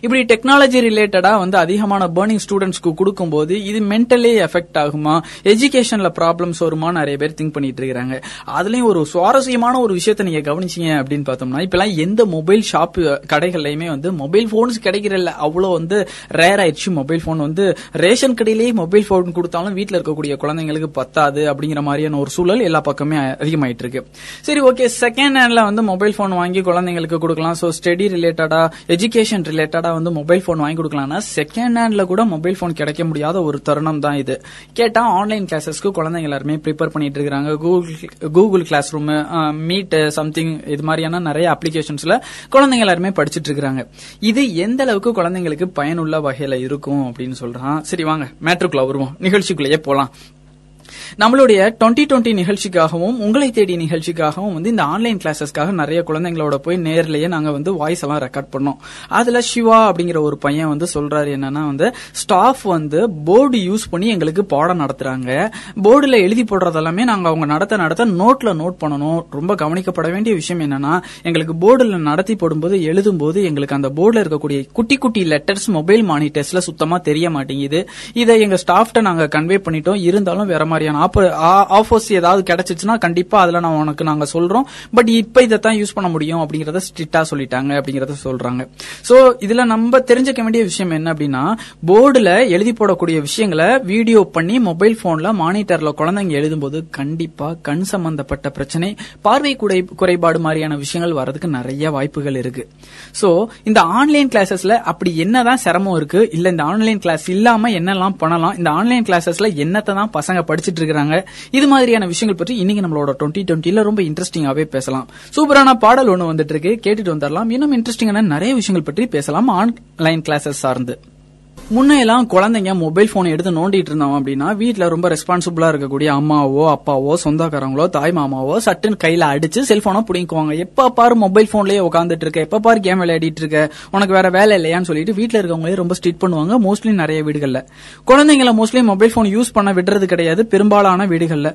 இப்படி டெக்னாலஜி ரிலேட்டடா வந்து அதிகமான பேர்னிங் ஸ்டூடெண்ட்ஸ்க்கு கொடுக்கும்போது இது மென்டலி எஃபெக்ட் ஆகுமா? எஜுகேஷன்ல ப்ராப்ளம்ஸ் வருமா? நிறைய பேர் திங்க் பண்ணிட்டு இருக்காங்க அதுலயும் ஒரு சுவாரஸ்யமான ஒரு விஷயத்தை நீங்க கவனிச்சீங்க அப்படின்னு பார்த்தோம்னா இப்பெல்லாம் எந்த மொபைல் ஷாப் கடைகள்லயுமே வந்து மொபைல் போன்ஸ் கிடைக்கிறல்ல அவ்வளோ வந்து ரேர் ஆயிடுச்சு. மொபைல் போன் வந்து ரேஷன் கடையிலேயே மொபைல் போன் கொடுத்தாலும் வீட்டில் இருக்கக்கூடிய குழந்தைங்களுக்கு பத்தாது அப்படிங்கிற மாதிரியான ஒரு சூழல் எல்லா பக்கமே அதிகமாயிட்டு இருக்கு. சரி ஓகே செகண்ட் ஹேண்ட்ல வந்து மொபைல் போன் வாங்கி குழந்தைங்களுக்கு கொடுக்கலாம். ஸோ ஸ்டடி ரிலேட்டடா எஜுகேஷன் ரிலேட்டட் ரிலேட்டடா வந்து மொபைல் ஃபோன் வாங்கி கொடுக்கலாம்னா செகண்ட் ஹேண்ட்ல கூட மொபைல் ஃபோன் கிடைக்க முடியாத ஒரு தருணம் தான் இது. கேட்டா ஆன்லைன் கிளாஸஸ்க்கு குழந்தைங்க எல்லாருமே ப்ரிப்பேர் பண்ணிட்டு இருக்காங்க Google Google classroom meet something இது மாதிரியான நிறைய அப்ளிகேஷன்ஸ்ல குழந்தைங்க எல்லாருமே படிச்சிட்டு இருக்காங்க இது எந்த அளவுக்கு குழந்தைங்களுக்கு பயனுள்ள வகையில இருக்கும் அப்படின்னு சொல்றான். சரி வாங்க மேட்ருக்குள்ள வருவோம். நிகழ்ச்சிக்குள்ளேயே போலாம். நம்மளுடைய டுவெண்ட்டி டுவெண்ட்டி நிகழ்ச்சிக்காகவும் உங்களை தேடி நிகழ்ச்சிக்காகவும் வந்து இந்த ஆன்லைன் கிளாஸஸ்க்காக நிறைய குழந்தைங்களோட போய் நேர்லயே நாங்க வந்து வாய்ஸ் எல்லாம் ரெக்கார்ட் பண்ணோம். அதுல சிவா அப்படிங்கிற ஒரு பையன் வந்து சொல்றாரு என்னன்னா வந்து ஸ்டாஃப் வந்து போர்டு யூஸ் பண்ணி எங்களுக்கு பாடம் நடத்துறாங்க. போர்டுல எழுதி போடுறதெல்லாமே நாங்க அவங்க நடத்த நடத்த நோட்ல நோட் பண்ணணும். ரொம்ப கவனிக்கப்பட வேண்டிய விஷயம் என்னன்னா எங்களுக்கு போர்டுல நடத்தி போடும்போது எழுதும் போது எங்களுக்கு அந்த போர்டுல இருக்கக்கூடிய குட்டி குட்டி லெட்டர்ஸ் மொபைல் மானிட்டர்ஸ்ல சுத்தமா தெரிய மாட்டேங்குது. இதை எங்க ஸ்டாஃப்ட நாங்க கன்வே பண்ணிட்டோம். இருந்தாலும் வேற மாதிரியான ஆஃபர்ஸ் ஏதாவது கிடைச்சிச்சுன்னா கண்டிப்பா அதுல நான் உனக்கு நாங்க சொல்றோம். பட் இப்ப இதைத்தான் யூஸ் பண்ண முடியும் அப்படிங்கறத ஸ்ட்ரிக்டா சொல்லிட்டாங்க அப்படிங்கறத சொல்றாங்க. சோ இதுல நம்ம தெரிஞ்சுக்க வேண்டிய விஷயம் என்ன அப்படின்னா போர்டுல எழுதி போடக்கூடிய விஷயங்களை வீடியோ பண்ணி மொபைல் போன்ல மானிட்டர்ல குழந்தைங்க எழுதும்போது கண்டிப்பா கண் சம்பந்தப்பட்ட பிரச்சனை பார்வை குறை குறைபாடு மாதிரியான விஷயங்கள் வர்றதுக்கு நிறைய வாய்ப்புகள் இருக்கு. சோ இந்த ஆன்லைன் கிளாஸஸ்ல அப்படி என்னதான் சிரமம் இருக்கு இல்ல இந்த ஆன்லைன் கிளாஸ் இல்லாம என்னெல்லாம் பண்ணலாம் இந்த ஆன்லைன் கிளாஸஸ்ல என்னத்தை தான் பசங்க படிச்சிட்டு இருக்கிறாங்க இது மாதிரியான விஷயங்கள் பற்றி இன்னைக்கு நம்மளோட டுவெண்ட்டி டுவெண்ட்டில ரொம்ப இன்ட்ரெஸ்டிங்காவே பேசலாம். சூப்பரான பாடல் ஒன்று வந்துட்டு இருக்கு. கேட்டுட்டு வந்துடலாம் இன்னும் இன்ட்ரெஸ்டிங்கான நிறைய விஷயங்கள் பற்றி பேசலாம் ஆன்லைன் கிளாஸஸ் சார்ந்து. முன்னையெல்லாம் குழந்தைங்க மொபைல் போனை எடுத்து நோண்டிட்டு இருந்தோம் அப்படின்னா வீட்டுல ரொம்ப ரெஸ்பான்சிபிளா இருக்கக்கூடிய அம்மாவோ அப்பாவோ சொந்தக்காரங்களோ தாய் மாமாவோ சட்டுன்னு கையில அடிச்சு செல்போனை பிடிக்குவாங்க எப்ப பாரு மொபைல் போன்லயே உட்காந்துட்டு இருக்க எப்ப பாரு கேம் விளையாடிட்டு இருக்க உனக்கு வேற வேலை இல்லையான்னு சொல்லிட்டு வீட்டுல இருக்கவங்களே ரொம்ப ஸ்ட்ரிக்ட் பண்ணுவாங்க மோஸ்ட்லி நிறைய வீடுகள்ல. குழந்தைங்களை மோஸ்ட்லி மொபைல் போன் யூஸ் பண்ண விடுறது கிடையாது பெரும்பாலான வீடுகள்ல.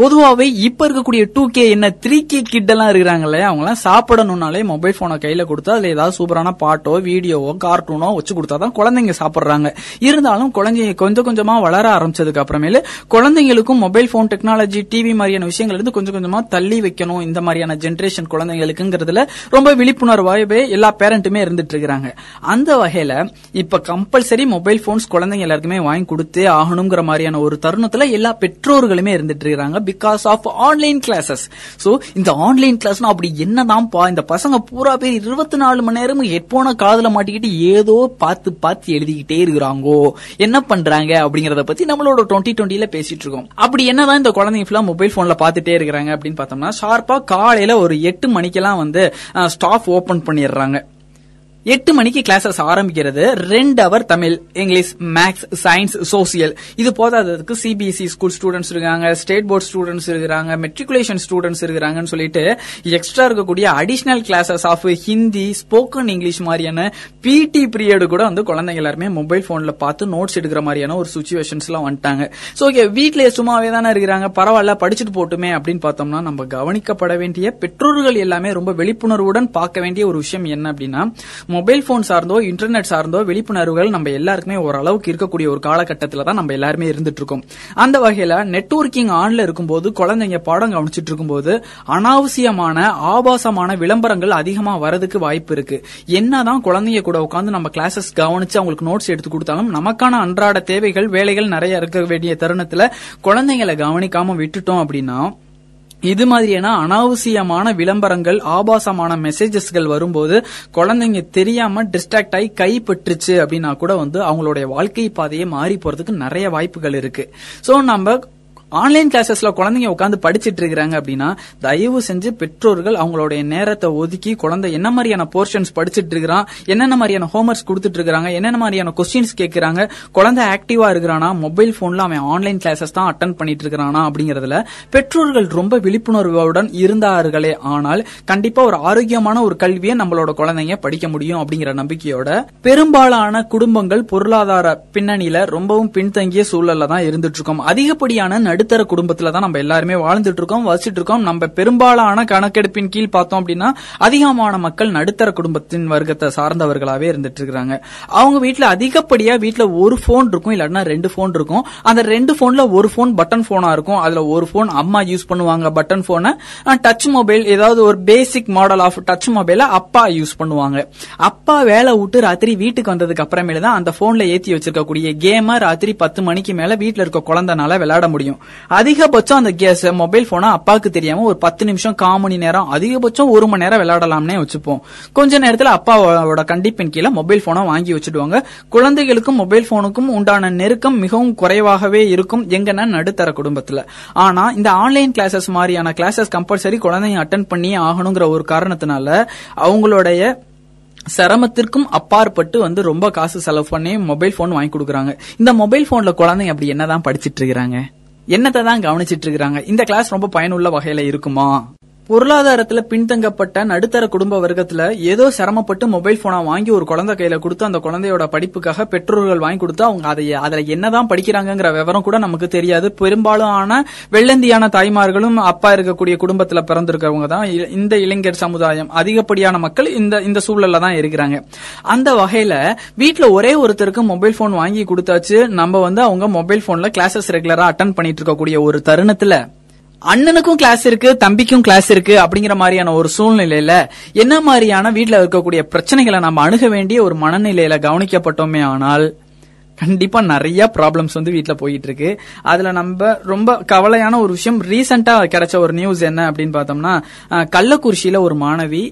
பொதுவாவே இப்ப இருக்கக்கூடிய டூ கே என்ன த்ரீ கே கிட் எல்லாம் இருக்கிறாங்கல்ல அவங்க எல்லாம் சாப்பிடணும்னாலே மொபைல் போனை கையில கொடுத்து அதுல ஏதாவது சூப்பரான பாட்டோ வீடியோவோ கார்ட்டூனோ வச்சு கொடுத்தாதான் குழந்தைங்க சாப்பிடுறாங்க. இருந்தாலும் குழந்தைங்க கொஞ்சம் கொஞ்சமா வளர ஆரம்பிச்சதுக்கு அப்புறமேலு குழந்தைங்களுக்கும் மொபைல் போன் டெக்னாலஜி டிவி மாதிரியான விஷயங்கள் இருந்து கொஞ்சம் கொஞ்சமா தள்ளி வைக்கணும். இந்த மாதிரியான ஜென்ரேஷன் குழந்தைங்களுக்குங்கிறதுல ரொம்ப விழிப்புணர்வாகவே எல்லா பேரண்ட்டுமே இருந்துட்டு இருக்கிறாங்க. அந்த வகையில இப்ப கம்பல்சரி மொபைல் போன்ஸ் குழந்தைங்க எல்லாருக்குமே வாங்கி கொடுத்தே ஆகணுங்கிற மாதிரியான ஒரு தருணத்துல எல்லா பெற்றோர்களுமே இருந்துட்டு இருக்கிறாங்க. Because of online classes so இந்த ஆன்லைன் கிளாஸ்னா அப்படி என்னதான்ப்பா இந்த பசங்க பூரா பேர் இருபத்தி நாலு மணி நேரமும் ஹெட்போனை காதில் மாட்டிக்கிட்டு ஏதோ பார்த்து பார்த்து எழுதிக்கிட்டே இருக்கிறாங்கோ. என்ன பண்றாங்க அப்படிங்கறத பத்தி நம்மளோட டுவெண்ட்டி டுவெண்ட்டில பேசிட்டு இருக்கோம். அப்படி என்னதான் இந்த குழந்தைங்க ஃபுல்லா மொபைல் போன்ல பார்த்துட்டே இருக்கிறாங்க அப்படின்னு பார்த்தோம்னா ஷார்ப்பா காலையில ஒரு எட்டு மணிக்கெல்லாம் வந்து ஸ்டாஃப் ஓபன் பண்ணிடுறாங்க. எட்டு மணிக்கு கிளாஸஸ் ஆரம்பிக்கிறது. ரெண்டு hour Tamil English maths science social இது போதாததுக்கு சிபிஎஸ்இ ஸ்கூல் ஸ்டூடெண்ட்ஸ் இருக்காங்க ஸ்டேட் போர்ட் ஸ்டூடெண்ட்ஸ் இருக்கிறாங்க மெட்ரிகுலேஷன் ஸ்டூடெண்ட்ஸ் இருக்கிறாங்கன்னு சொல்லிட்டு எக்ஸ்ட்ரா இருக்கக்கூடிய additional classes of Hindi spoken English மாதிரியான பிடி பீரியடு கூட வந்து குழந்தைங்க எல்லாருமே மொபைல் போன்ல பார்த்து நோட்ஸ் எடுக்கிற மாதிரியான ஒரு சுச்சுவேஷன்ஸ் எல்லாம் வந்துட்டாங்க. சோ ஓகே வீட்லயே சும்மாவே தானே இருக்கிறாங்க பரவாயில்ல படிச்சுட்டு போட்டுமே அப்படின்னு பார்த்தோம்னா நம்ம கவனிக்கப்பட வேண்டிய பெற்றோர்கள் எல்லாமே ரொம்ப விழிப்புணர்வுடன் பார்க்க வேண்டிய ஒரு விஷயம் என்ன அப்படின்னா மொபைல் போன் சார்ந்தோ இன்டர்நெட் சார்ந்தோ விழிப்புணர்வுகள் நம்ம எல்லாருக்குமே ஓரளவுக்கு இருக்கக்கூடிய ஒரு காலகட்டத்தில் தான் நம்ம எல்லாருமே இருந்துட்டு இருக்கோம் அந்த வகையில நெட்வொர்க்கிங் ஆன்ல இருக்கும்போது குழந்தைங்க பாடம் கவனிச்சிட்டு இருக்கும்போது அனாவசியமான ஆபாசமான விளம்பரங்கள் அதிகமா வரதுக்கு வாய்ப்பு இருக்கு. என்னதான் குழந்தைங்க கூட உட்காந்து நம்ம கிளாஸஸ் கவனிச்சு அவங்களுக்கு நோட்ஸ் எடுத்து கொடுத்தாலும் நமக்கான அன்றாட தேவைகள் வேலைகள் நிறைய இருக்க வேண்டிய தருணத்துல குழந்தைங்களை கவனிக்காம விட்டுட்டோம் அப்படின்னா இது மாதிரியான அனாவசியமான விளம்பரங்கள் ஆபாசமான மெசேஜஸ்கள் வரும்போது குழந்தைங்க தெரியாம டிஸ்ட்ராக்ட் ஆகி கைப்பற்றுச்சு அப்படின்னா கூட வந்து அவங்களுடைய வாழ்க்கை பாதையே மாறி போறதுக்கு நிறைய வாய்ப்புகள் இருக்கு. சோ நம்ம ஆன்லைன் கிளாஸஸ்ல குழந்தைங்க உட்காந்து படிச்சிட்டு இருக்கிறாங்க அப்படின்னா தயவு செஞ்சு பெற்றோர்கள் அவங்களுடைய நேரத்தை ஒதுக்கி குழந்தை என்ன மாதிரியான போர்ஷன்ஸ் படிச்சிட்டு இருக்கிறான் என்னென்ன மாதிரியான ஹோம்ஒர்க்ஸ் கொடுத்துட்டு இருக்காங்க என்னென்ன மாதிரியான கொஸ்டின்ஸ் கேட்கிறாங்க குழந்தை ஆக்டிவா இருக்கிறானா மொபைல் போன்ல அவன் ஆன்லைன் கிளாஸஸ் தான் அட்டன் பண்ணிட்டு இருக்கிறானா அப்படிங்கறதுல பெற்றோர்கள் ரொம்ப விழிப்புணர்வுடன் இருந்தார்களே ஆனால் கண்டிப்பா ஒரு ஆரோக்கியமான ஒரு கல்வியை நம்மளோட குழந்தைங்க படிக்க முடியும் அப்படிங்கிற நம்பிக்கையோட பெரும்பாலான குடும்பங்கள் பொருளாதார பின்னணியில ரொம்பவும் பின்தங்கிய சூழல்ல தான் இருந்துட்டு இருக்கோம். அதிகப்படியான நடுத்தர குடும்பத்துல தான் நம்ம எல்லாருமே வாழ்ந்துட்டு இருக்கோம் வசிச்சுட்டு இருக்கோம். நம்ம பெரும்பாலான கணக்கெடுப்பின் கீழ் பார்த்தோம் அப்படின்னா அதிகமான மக்கள் நடுத்தர குடும்பத்தின் வர்க்கத்தை சார்ந்தவர்களாவே இருந்துட்டு இருக்காங்க அவங்க வீட்டுல அதிகப்படியா வீட்டுல ஒரு போன் இருக்கும் இல்லாட்டினா ரெண்டு போன் இருக்கும். அந்த ரெண்டு போன்ல ஒரு போன் பட்டன் போனா இருக்கும். அதுல ஒரு போன் அம்மா யூஸ் பண்ணுவாங்க பட்டன் போனை டச் மொபைல் ஏதாவது ஒரு பேசிக் மாடல் ஆஃப் டச் மொபைல அப்பா யூஸ் பண்ணுவாங்க. அப்பா வேலை விட்டு ராத்திரி வீட்டுக்கு வந்ததுக்கு அப்புறமேல தான் அந்த போன்ல ஏத்தி வச்சிருக்கக்கூடிய கேம ராத்திரி பத்து மணிக்கு மேல வீட்டுல இருக்க குழந்தைனால விளையாட முடியும். அதிகபட்சம் அந்த கேஸ் மொபைல் போனை அப்பாவுக்கு தெரியாம ஒரு பத்து நிமிஷம் கால் மணி நேரம் அதிகபட்சம் ஒரு மணி நேரம் விளையாடலாம்னே வச்சுப்போம். கொஞ்ச நேரத்துல அப்பாவோட கண்டிப்பின் கீழே மொபைல் போனை வாங்கி வச்சுடுவாங்க. குழந்தைகளுக்கும் மொபைல் போனுக்கும் உண்டான நெருக்கம் மிகவும் குறைவாகவே இருக்கும். எங்கன்னா நடுத்தர குடும்பத்துல. ஆனா இந்த ஆன்லைன் கிளாஸஸ் மாதிரியான கிளாஸஸ் கம்பல்சரி குழந்தைங்க அட்டன் பண்ணியே ஆகணுங்கிற ஒரு காரணத்தினால அவங்களுடைய சிரமத்திற்கும் அப்பாற்பட்டு வந்து ரொம்ப காசு செலவு பண்ணி மொபைல் போன் வாங்கி கொடுக்குறாங்க. இந்த மொபைல் போன்ல குழந்தைங்க அப்படி என்னதான் படிச்சிட்டு இருக்கிறாங்க? என்னத்தை தான் கவனிச்சிட்டு இருக்கிறாங்க? இந்த கிளாஸ் ரொம்ப பயனுள்ள வகையில இருக்குமா? பொருளாதாரத்துல பின்தங்கப்பட்ட நடுத்தர குடும்ப வர்க்கத்துல ஏதோ சிரமப்பட்டு மொபைல் போனை வாங்கி ஒரு குழந்தை கையில கொடுத்து அந்த குழந்தையோட படிப்புக்காக பெற்றோர்கள் வாங்கி கொடுத்து அவங்க அதை அதுல என்னதான் படிக்கிறாங்கங்கிற விவரம் கூட நமக்கு தெரியாது. பெரும்பாலான வெள்ளந்தியான தாய்மார்களும் அப்பா இருக்கக்கூடிய குடும்பத்துல பிறந்திருக்கிறவங்க தான். இ- இந்த இளைஞர் சமுதாயம் அதிகப்படியான மக்கள் இந்த இந்த சூழல்ல தான் இருக்கிறாங்க. அந்த வகையில வீட்டுல ஒரே ஒருத்தருக்கு மொபைல் போன் வாங்கி கொடுத்தாச்சு. நம்ம வந்து அவங்க மொபைல் போன்ல கிளாஸஸ் ரெகுலரா அட்டன் பண்ணிட்டு இருக்கக்கூடிய ஒரு தருணத்துல அண்ணனுக்கும் கிளாஸ் இருக்கு தம்பிக்கும் கிளாஸ் இருக்கு அப்படிங்கிற மாதிரியான ஒரு சூழ்நிலையில என்ன மாதிரியான வீட்டுல இருக்கக்கூடிய பிரச்சனைகளை நம்ம அணுக வேண்டிய ஒரு மனநிலையில கவனிக்கப்பட்டோமே ஆனால் கண்டிப்பா நிறைய ப்ராப்ளம்ஸ் வந்து வீட்டில் போயிட்டு இருக்கு அதுல நம்ம ரொம்ப கவலையான ஒரு விஷயம் ரீசெண்டா கிடைச்ச ஒரு நியூஸ் என்ன அப்படின்னு பார்த்தோம்னா கள்ளக்குறிச்சியில ஒரு மாணவி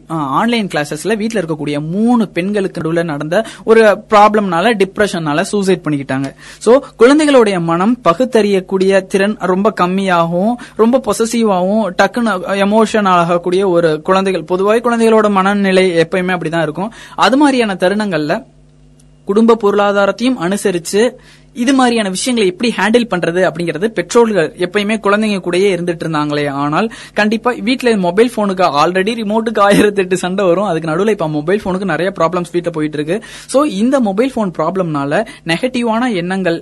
ஆன்லைன் கிளாஸஸ்ல வீட்டில் இருக்கக்கூடிய மூணு பெண்களுக்கு நடுவில் நடந்த ஒரு ப்ராப்ளம்னால டிப்ரெஷன்னால சூசைட் பண்ணிக்கிட்டாங்க. சோ குழந்தைகளுடைய மனம் பகுத்தறியக்கூடிய திறன் ரொம்ப கம்மியாகவும் ரொம்ப பொசசிவாகவும் டக்குன்னு எமோஷன் ஆகக்கூடிய ஒரு குழந்தைகள் பொதுவாக குழந்தைகளோட மனநிலை எப்பயுமே அப்படிதான் இருக்கும். அது மாதிரியான தருணங்கள்ல குடும்ப பொருளாதாரத்தையும் அனுசரிச்சு இது மாதிரியான விஷயங்களை எப்படி ஹேண்டில் பண்றது அப்படிங்கறது பெற்றோர்கள் எப்பயுமே குழந்தைங்க கூடயே இருந்துட்டு இருந்தாங்களே. ஆனால் கண்டிப்பா வீட்டுல மொபைல் போனுக்கு ஆல்ரெடி ரிமோட்டுக்கு ஆயிரத்தி எட்டு சண்டை வரும். அதுக்கு நடுவில் இப்ப மொபைல் போனுக்கு நிறைய ப்ராப்ளம்ஸ் வீட்டில் போயிட்டு இருக்கு. சோ இந்த மொபைல் போன் ப்ராப்ளம்னால நெகட்டிவான எண்ணங்கள்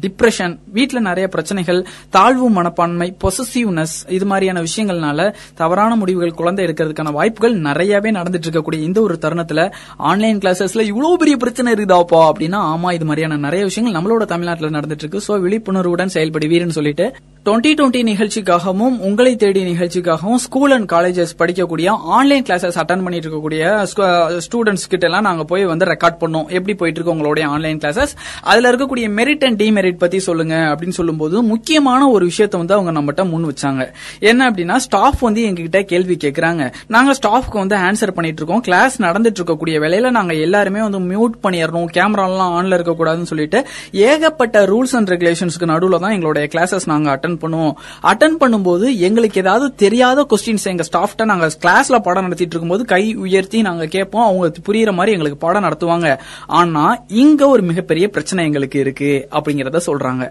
டிப்ரெஷன் வீட்டில் நிறைய பிரச்சனைகள் தாழ்வு மனப்பான்மை பொசசிவ்னஸ் இது மாதிரியான விஷயங்கள்னால தவறான முடிவுகள் குழந்தை எடுக்கிறதுக்கான வாய்ப்புகள் நிறையவே நடந்துட்டு இருக்கக்கூடிய இந்த ஒரு தருணத்துல ஆன்லைன் கிளாஸஸ்ல இவ்வளவு பெரிய பிரச்சனை இருக்குதாப்பா அப்படின்னா ஆமா இது மாதிரியான நிறைய விஷயங்கள் நம்மளோட தமிழ்நாட்டில் நடந்துட்டு இருக்கு. சோ விழிப்புணர்வுடன் செயல்படுவீர்னு சொல்லிட்டு டுவெண்ட்டி டுவெண்ட்டி நிகழ்ச்சிக்காகவும் உங்களை தேடி நிகழ்ச்சிக்காகவும் ஸ்கூல் அண்ட் காலேஜஸ் படிக்கக்கூடிய ஆன்லைன் கிளாஸஸ் அட்டன் பண்ணிட்டு இருக்கக்கூடிய ஸ்டூடெண்ட்ஸ் கிட்ட எல்லாம் நாங்க போய் வந்து ரெக்கார்ட் பண்ணோம். எப்படி போயிட்டு இருக்கு உங்களுடைய ஆன்லைன் கிளாஸஸ் அதுல இருக்கக்கூடிய மெரிட் அண்ட் டிமெரிட் பத்தி சொல்லுங்க அப்படின்னு சொல்லும்போது முக்கியமான ஒரு விஷயத்த வந்து அவங்க நம்மகிட்ட முன் வச்சாங்க. என்ன அப்படின்னா ஸ்டாஃப் வந்து எங்ககிட்ட கேள்வி கேட்கறாங்க நாங்க ஸ்டாஃப்க்கு வந்து ஆன்சர் பண்ணிட்டு இருக்கோம். கிளாஸ் நடந்துட்டு இருக்கக்கூடிய வேலையில நாங்க எல்லாருமே வந்து மியூட் பண்ணிடணும். கேமரா எல்லாம் ஆன்ல இருக்க கூடாதுன்னு சொல்லிட்டு ஏகப்பட்ட ரூல்ஸ் அண்ட் ரெகுலேஷன்ஸ்க்கு நடுவில் தான் எங்களுடைய கிளாஸஸ் நாங்க அட்டன் பண்ணுவோம். அட்டன் பண்ணும்போது எங்களுக்கு ஏதாவது தெரியாத கொஸ்டின்ஸ் எங்க ஸ்டாஃப்ட்ட நாங்க கிளாஸ்ல பாடம் நடத்திட்டு இருக்கும்போது கை உயர்த்தி நாங்க கேட்போம். அவங்க புரியுற மாதிரி எங்களுக்கு பாடம் நடத்துவாங்க. ஆனா இங்க ஒரு மிகப்பெரிய பிரச்சனை எங்களுக்கு இருக்கு அப்படிங்கறத சொல்றாங்க.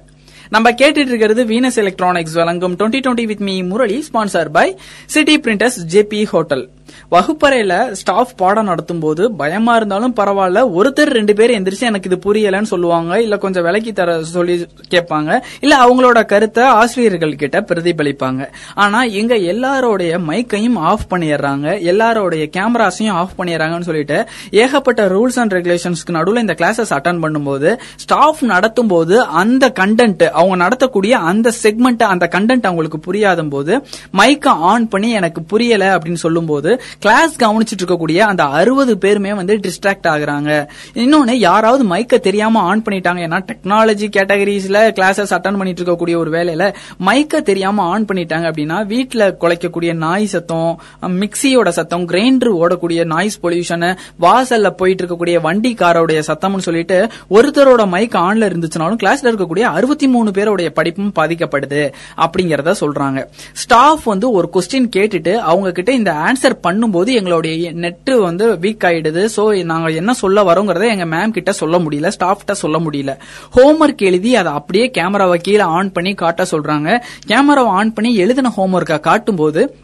நம்ம கேட்டுட்டு இருக்கிறது வீனஸ் எலக்ட்ரானிக்ஸ் வழங்கும் twenty twenty with me Murali sponsor by city printers JP hotel. வகுப்பறையில staff பாடம் நடத்தும் போது பயமா இருந்தாலும் பரவாயில்ல. ஒருத்தர் ரெண்டு பேர் எந்திரிச்சு எனக்கு இது புரியலன்னு சொல்லுவாங்க இல்ல கொஞ்சம் விலக்கி தர சொல்லி கேட்பாங்க இல்ல அவங்களோட கருத்தை ஆசிரியர்கள் கிட்ட பிரதிபலிப்பாங்க. ஆனா எங்க எல்லாரோடைய மைக்கையும் ஆஃப் பண்ணிடுறாங்க எல்லாரோடைய கேமராஸையும் ஆஃப் பண்ணிடுறாங்கன்னு சொல்லிட்டு ஏகப்பட்ட ரூல்ஸ் அண்ட் ரெகுலேஷன்ஸ்க்கு நடுவில் இந்த கிளாஸஸ் அட்டன் பண்ணும்போது ஸ்டாஃப் நடத்தும் போது அந்த கண்டென்ட் அவங்க நடத்தக்கூடிய அந்த செக்மெண்ட் அந்த கண்டென்ட் அவங்களுக்கு புரியாத போது மைக்கை ஆன் பண்ணி எனக்கு புரியல அப்படின்னு சொல்லும்போது கிளாஸ் கவனிச்சிட்டு இருக்கக்கூடிய அந்த அறுபது பேருமே வந்து டிஸ்ட்ராக்ட் ஆகுறாங்க. இன்னொன்னு யாராவது மைக்க தெரியாம ஆன் பண்ணிட்டாங்க. ஏன்னா டெக்னாலஜி கேட்டகரிஸ்ல கிளாஸஸ் அட்டன் பண்ணிட்டு இருக்கக்கூடிய ஒரு வேலையில மைக்க தெரியாம ஆன் பண்ணிட்டாங்க அப்படின்னா வீட்டுல குலைக்கக்கூடிய நாய் சத்தம் மிக்சியோட சத்தம் கிரைண்டர் ஓடக்கூடிய நாய்ஸ் பொல்யூஷன் வாசல்ல போயிட்டு இருக்கக்கூடிய வண்டி காரோடைய சத்தம்னு சொல்லிட்டு ஒருத்தரோட மைக் ஆன்ல இருந்துச்சுனாலும் கிளாஸ்ல இருக்கக்கூடிய அறுபத்தி மூணு பேருடைய படிப்பும் பாதிக்கப்படுது அப்படிங்கறத சொல்றாங்க. ஸ்டாஃப் வந்து ஒரு கொஸ்டின் கேட்டுட்டு அவங்க கிட்ட இந்த ஆன்சர் பண்ணும்போது எங்களுடைய நெட்டு வந்து வீக் ஆயிடுது. சோ நாங்க என்ன சொல்ல வரோங்கிறத எங்க மேம் கிட்ட சொல்ல முடியல ஸ்டாஃப் கிட்ட சொல்ல முடியல. ஹோம்ஒர்க் எழுதி அதை அப்படியே கேமராவை கீழே ஆன் பண்ணி காட்ட சொல்றாங்க. கேமராவை ஆன் பண்ணி எழுதின ஹோம்ஒர்க்கை காட்டும்போது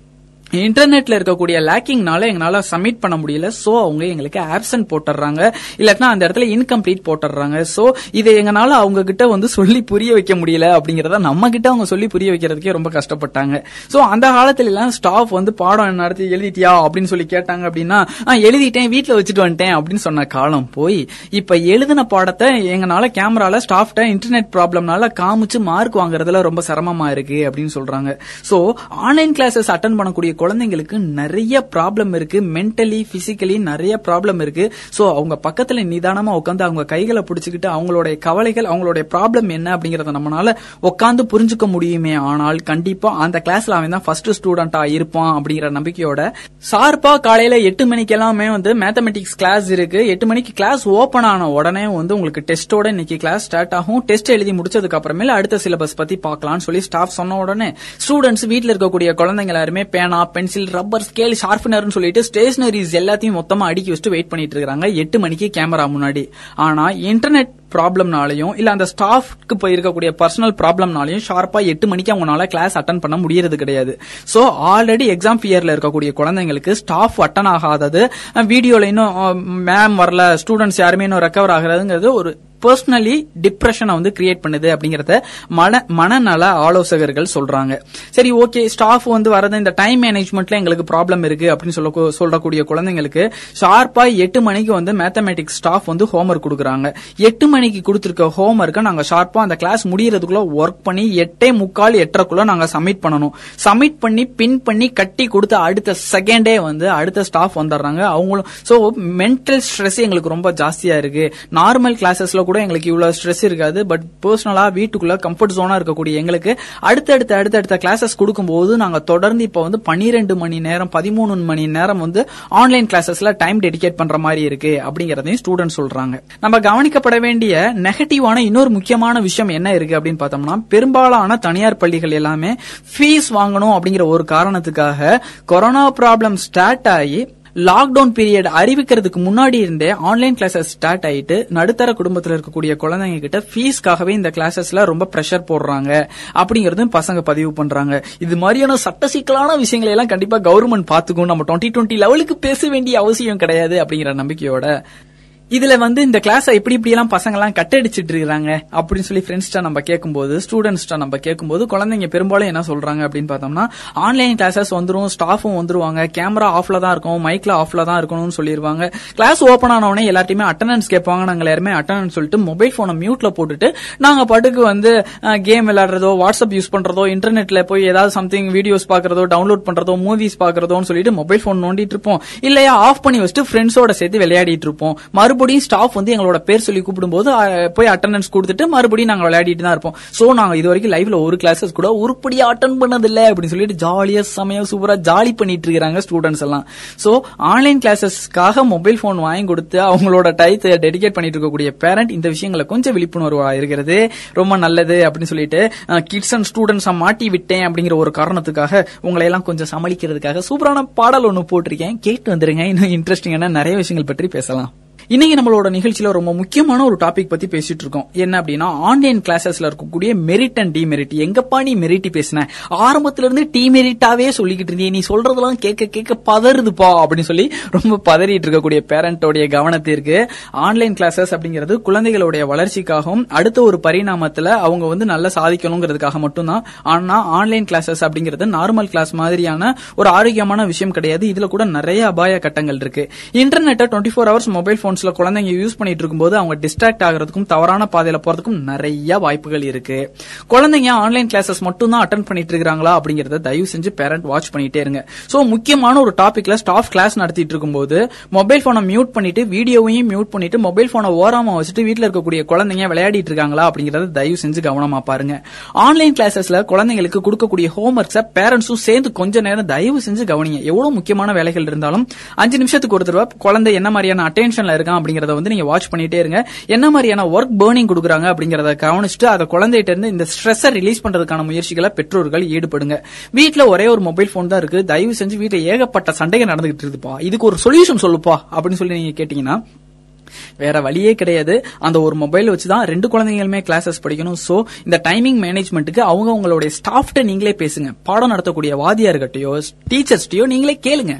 இன்டர்நெட்ல இருக்கக்கூடிய லேக்கிங்னால எங்களால சப்மிட் பண்ண முடியல. சோ அவங்க எங்களுக்கு ஆப்சன்ட் போட்டுறாங்க இல்லாட்டினா அந்த இடத்துல இன்கம்ப்ளீட் போட்டுறாங்க சோ இதை எங்கனால அவங்க கிட்ட வந்து சொல்லி புரிய வைக்க முடியல அப்படிங்கறத நம்ம கிட்ட அவங்க சொல்லி புரிய வைக்கிறதுக்கே ரொம்ப கஷ்டப்பட்டாங்க. சோ அந்த காலத்துல எல்லாம் ஸ்டாஃப் வந்து பாடம் நடத்தி எழுதிட்டியா அப்படின்னு சொல்லி கேட்டாங்க அப்படின்னா எழுதிட்டேன் வீட்டுல வச்சுட்டு வந்துட்டேன் அப்படின்னு சொன்ன காலம் போய் இப்ப எழுதின பாடத்தை எங்கனால கேமரால ஸ்டாஃப்ட இன்டர்நெட் ப்ராப்ளம்னால காமிச்சு மார்க் வாங்குறதுல ரொம்ப சிரமமா இருக்கு அப்படின்னு சொல்றாங்க. சோ ஆன்லைன் கிளாஸஸ் அட்டன் பண்ணக்கூடிய குழந்தைங்களுக்கு நிறைய ப்ராப்ளம் இருக்கு. மென்டலி பிசிக்கலி நிறைய ப்ராப்ளம் இருக்கு. சோ அவங்க பக்கத்துல நிதானமா உட்காந்து அவங்க கைகளை பிடிச்சிக்கிட்டு அவங்களுடைய கவலைகள் அவங்களுடைய ப்ராப்ளம் என்ன அப்படிங்கறத நம்மளால உட்காந்து புரிஞ்சுக்க முடியுமே. ஆனால் கண்டிப்பா அந்த கிளாஸ்ல அவன் தான் ஃபர்ஸ்ட் ஸ்டூடெண்டா இருப்பான் அப்படிங்கிற நம்பிக்கையோட சார்பா காலையில எட்டு மணிக்கு எல்லாமே வந்து மேத்தமெட்டிக்ஸ் கிளாஸ் இருக்கு. எட்டு மணிக்கு கிளாஸ் ஓபன் ஆன உடனே வந்து உங்களுக்கு டெஸ்டோட இன்னைக்கு கிளாஸ் ஸ்டார்ட் ஆகும். டெஸ்ட் எழுதி முடிச்சதுக்கு அப்புறமேல அடுத்த சிலபஸ் பத்தி பார்க்கலாம்னு சொல்லி ஸ்டாஃப் சொன்ன உடனே ஸ்டூடெண்ட்ஸ் வீட்டில் இருக்கக்கூடிய குழந்தைங்க எல்லாருமே பேனா பென்சில் ரப்பர் ஸ்கேல் ஷார்பனர்னு சொல்லிட்டு ஸ்டேஷனரிஸ் எல்லாத்தையும் மொத்தமா அடுக்கி வச்சுட்டு வெயிட் பண்ணிட்டு இருக்காங்க. எட்டு மணிக்கு கேமரா முன்னாடி. ஆனா இன்டர்நெட் ப்ராப்ளம்னாலையும் இல்ல அந்த ஸ்டாஃப்க்கு போய் இருக்கக்கூடிய பர்சனல் ப்ராப்ளம்னாலையும் ஷார்ப்பா எட்டு மணிக்கு அவங்களால கிளாஸ் அட்டன் பண்ண முடியறது கிடையாது. சோ ஆல்ரெடி எக்ஸாம் ஃபியர்ல இருக்கக்கூடிய குழந்தைங்களுக்கு ஸ்டாஃப் அட்டன் ஆகாதது வீடியோல இன்னும் மேம் வரல ஸ்டூடெண்ட்ஸ் யாருமே இன்னும் ரெக்கவர் ஆகிறதுங்கிறது ஒரு பர்சனலி டிப்ரெஷனை வந்து கிரியேட் பண்ணுது அப்படிங்கறத மன மனநல ஆலோசகர்கள் சொல்றாங்க. சரி ஓகே ஸ்டாஃப் வந்து வரது இந்த டைம் மேனேஜ்மெண்ட்ல எங்களுக்கு ப்ராப்ளம் இருக்கு அப்படின்னு சொல்ல சொல்லக்கூடிய குழந்தைங்களுக்கு ஷார்ப்பா எட்டு மணிக்கு வந்து மேத்தமெட்டிக்ஸ் ஸ்டாஃப் வந்து ஹோம்ஒர்க் கொடுக்குறாங்க. எட்டு மணிக்கு கொடுத்துருக்க ஹோம்ஒர்க்கை நாங்க ஷார்ப்பா அந்த கிளாஸ் முடியறதுக்குள்ள ஒர்க் பண்ணி எட்டே முக்கால் எட்டரைக்குள்ள நாங்க சப்மிட் பண்ணணும். சப்மிட் பண்ணி பின் பண்ணி கட்டி கொடுத்த அடுத்த செகண்டே வந்து அடுத்த ஸ்டாஃப் வந்துடுறாங்க. அவங்களும் சோ மென்டல் ஸ்ட்ரெஸ் எங்களுக்கு ரொம்ப ஜாஸ்தியா இருக்கு. நார்மல் கிளாஸஸ்ல கூட எங்களுக்கு இவ்வளவு ஸ்ட்ரெஸ் இருக்காது. பட் பர்சனலா வீட்டுக்குள்ள கம்ஃபர்ட் ஜோனா இருக்கக்கூடிய எங்களுக்கு அடுத்தடுத்த அடுத்தடுத்த கிளாஸஸ் கொடுக்கும்போது நாங்க தொடர்ந்து இப்ப வந்து பன்னிரெண்டு மணி நேரம் பதிமூணு மணி நேரம் வந்து ஆன்லைன் கிளாஸஸ்ல டைம் டெடிகேட் பண்ற மாதிரி இருக்கு அப்படிங்கறதையும் ஸ்டூடெண்ட் சொல்றாங்க. நம்ம கவனிக்கப்பட வேண்டிய நெகட்டிவான இன்னொரு முக்கியமான விஷயம் என்ன இருக்கு அப்படின்னு பார்த்தோம்னா பெரும்பாலான தனியார் பள்ளிகள் எல்லாமே ஃபீஸ் வாங்கணும் அப்படிங்கிற ஒரு காரணத்துக்காக கொரோனா ப்ராப்ளம் ஸ்டார்ட் ஆகி லாக்டவுன் பீரியட் அறிவிக்கிறதுக்கு முன்னாடி இருந்தே ஆன்லைன் கிளாஸஸ் ஸ்டார்ட் ஆயிட்டு நடுத்தர குடும்பத்தில் இருக்கக்கூடிய குழந்தைங்க கிட்ட ஃபீஸ்க்காகவே இந்த கிளாஸஸ்ல ரொம்ப ப்ரெஷர் போடுறாங்க. அப்படிங்கறதும் பசங்க பதிவு பண்றாங்க. இது மாதிரியான சட்ட சிக்கலான விஷயங்களை எல்லாம் கண்டிப்பா கவர்மெண்ட் பாத்துக்கும் நம்ம டுவெண்ட்டி டுவெண்ட்டி லெவலுக்கு பேச வேண்டிய அவசியம் கிடையாது அப்படிங்கிற நம்பிக்கையோட இதுல வந்து இந்த கிளாஸ் எப்படி இப்படி எல்லாம் பசங்க எல்லாம் கட்டடிச்சிட்டு இருக்காங்க அப்படின்னு சொல்லி ஃப்ரெண்ட்ஸ்டா நம்ம கேட்கும்போது ஸ்டூடெண்ட்ஸ்டா நம்ம கேட்கும்போது குழந்தைங்க பெரும்பாலும் என்ன சொல்றாங்க அப்படின்னு பார்த்தோம்னா ஆன்லைன் கிளாஸஸ் வந்துரும் ஸ்டாஃபும் வந்துருவாங்க கேமரா ஆஃப்ல தான் இருக்கும் மைக்ல ஆஃப்ல தான் இருக்கணும்னு சொல்லிடுவாங்க கிளாஸ் ஓப்பன் ஆன உடனே எல்லாத்தையுமே அட்டண்டன்ஸ் கேட்பாங்க. நாங்க எல்லாருமே அட்டண்டன்ஸ் சொல்லிட்டு மொபைல் போனை மியூட்ல போட்டுட்டு நாங்க பாட்டுக்கு வந்து கேம் விளையாடுறதோ வாட்ஸ்அப் யூஸ் பண்றதோ இன்டர்நெட்ல போய் ஏதாவது சம்திங் வீடியோஸ் பாக்குறதோ டவுன்லோட் பண்றதோ மூவிஸ் பாக்குறதோன்னு சொல்லிட்டு மொபைல் போன் நோண்டிட்டு இருப்போம். இல்லையா ஆஃப் பண்ணி வச்சுட்டு ஃப்ரெண்ட்ஸோட சேர்த்து விளையாடிட்டு இருப்போம். மறுபடியும் ஸ்டாஃப் வந்து எங்களோட பேர் சொல்லி கூப்பிடும்போது போய் அட்டண்டன்ஸ் கொடுத்துட்டு மறுபடியும் நாங்க விளையாடிட்டு தான் இருப்போம். சோ நாங்க இது வரைக்கும் லைஃப்ல ஒரு கிளாஸஸ் கூட உருப்படியா அட்டன் பண்ணதில்லை அப்படின்னு சொல்லிட்டு ஜாலியா சமயம் சூப்பரா ஜாலி பண்ணிட்டு இருக்காங்க ஸ்டூடெண்ட்ஸ் எல்லாம். சோ ஆன்லைன் கிளாஸஸ்க்காக மொபைல் போன் வாங்கி கொடுத்து அவங்களோட டைத்தை டெடிகேட் பண்ணிட்டு இருக்கக்கூடிய பேரண்ட் இந்த விஷயங்களை கொஞ்சம் விழிப்புணர்வா இருக்கிறது. ரொம்ப நல்லது அப்படின்னு சொல்லிட்டு கிட்ஸ் அண்ட் ஸ்டூடெண்ட்ஸை மாட்டி விட்டேன் அப்படிங்கிற ஒரு காரணத்துக்காக உங்களை எல்லாம் கொஞ்சம் சமாளிக்கிறதுக்காக சூப்பரான பாடல் ஒன்னு போட்டிருக்கேன். கேட்டு வந்துருங்க. இன்னும் இன்ட்ரெஸ்டிங்கான நிறைய விஷயங்கள் பற்றி பேசலாம். இன்னைக்கு நம்மளோட நிகழ்ச்சியில ரொம்ப முக்கியமான ஒரு டாபிக் பத்தி பேசிட்டு இருக்கோம். என்ன அப்படின்னா ஆன்லைன் கிளாஸஸ்ல இருக்கக்கூடிய மெரிட் அண்ட் டிமெரிட் எங்கப்பா நீ மெரிட்டி பேசின? ஆரம்பத்துல இருந்து டிமெரிட்டாவே சொல்லிக்கிட்டு இருந்தீங்க நீ சொல்றதெல்லாம் கேட்க கேட்க பதறுதுப்பா அப்படின்னு சொல்லி ரொம்ப பதறிட்டு இருக்கக்கூடிய பேரண்டோடைய கவனத்திற்கு ஆன்லைன் கிளாஸஸ் அப்படிங்கிறது குழந்தைகளுடைய வளர்ச்சிக்காகவும் அடுத்த ஒரு பரிணாமத்துல அவங்க வந்து நல்லா சாதிக்கணுங்கிறதுக்காக மட்டும்தான். ஆனா ஆன்லைன் கிளாஸஸ் அப்படிங்கிறது நார்மல் கிளாஸ் மாதிரியான ஒரு ஆரோக்கியமான விஷயம் கிடையாது. இதுல கூட நிறைய அபாய கட்டங்கள் இருக்கு. இன்டர்நெட்டை டுவெண்ட்டி ஃபோர் ஹவர்ஸ் மொபைல் போன்ஸ்ல குழந்தைங்க யூஸ் பண்ணிட்டு இருக்கும்போது அவங்க டிஸ்ட்ராக்ட் ஆகிறதுக்கும் தவறான பாதையில போறதுக்கும் நிறைய வாய்ப்புகள் இருக்கு. குழந்தைங்க ஆன்லைன் கிளாஸஸ் மட்டும் தான் அட்டன் பண்ணிட்டு இருக்காங்களா அப்படிங்கறத தயவு செஞ்சு பேரண்ட் வாட்ச் பண்ணிட்டே இருங்க. சோ முக்கியமான ஒரு டாபிக்ல ஸ்டாஃப் கிளாஸ் நடத்திட்டு இருக்கும்போது மொபைல் போனை மியூட் பண்ணிட்டு வீடியோவையும் மியூட் பண்ணிட்டு மொபைல் போனை ஓரமா வச்சுட்டு வீட்ல இருக்கக்கூடிய குழந்தைங்க விளையாடிட்டு இருக்காங்களா அப்படிங்கறத தயவு செஞ்சு கவனமா பாருங்க. ஆன்லைன் கிளாஸஸ்ல குழந்தைங்களுக்கு கொடுக்கக்கூடிய ஹோம்ஒர்க்ஸை பேரண்ட்ஸும் சேர்ந்து கொஞ்ச நேரம் தயவு செஞ்சு கவனிங்க. எவ்வளவு முக்கியமான வேலைகள் இருந்தாலும் அஞ்சு நிமிஷத்துக்கு ஒரு தடவை குழந்தை என்ன மாதிரியான அட்டென்ஷன்ல இருக்கான் அப்படிங்கறத வந்து நீங்க வாட்ச் பண்ணிட்டே இருங்க. என்ன மாதிரியான ஒர்க் பேர்னிங் கொடுக்குறாங்க அப்படிங்கறத கவனிச்சுட்டு அதை குழந்தைகிட்ட இருந்து இந்த ஸ்ட்ரெஸ்ஸை ரிலீஸ் பண்றதுக்கான முயற்சிகளை பெற்றோர்கள் ஈடுபடுங்க. வீட்டுல ஒரே ஒரு மொபைல் போன் தான் இருக்கு. தயவு செஞ்சு வீட்டுல ஏகப்பட்ட சண்டைகள் நடந்துகிட்டு இருக்குப்பா இதுக்கு ஒரு சொல்யூஷன் சொல்லுப்பா அப்படின்னு சொல்லி நீங்க கேட்டீங்கன்னா வேற வழியே கிடையாது. அந்த ஒரு மொபைல் வச்சு தான் ரெண்டு குழந்தைங்களுமே கிளாஸஸ் படிக்கணும். சோ இந்த டைமிங் மேனேஜ்மெண்ட்டுக்கு அவங்க உங்களுடைய ஸ்டாஃப்ட்ட நீங்களே பேசுங்க. பாடம் நடத்தக்கூடிய வாதியார்கிட்டயோ டீச்சர்ஸ்டையோ நீங்களே கேளுங்க.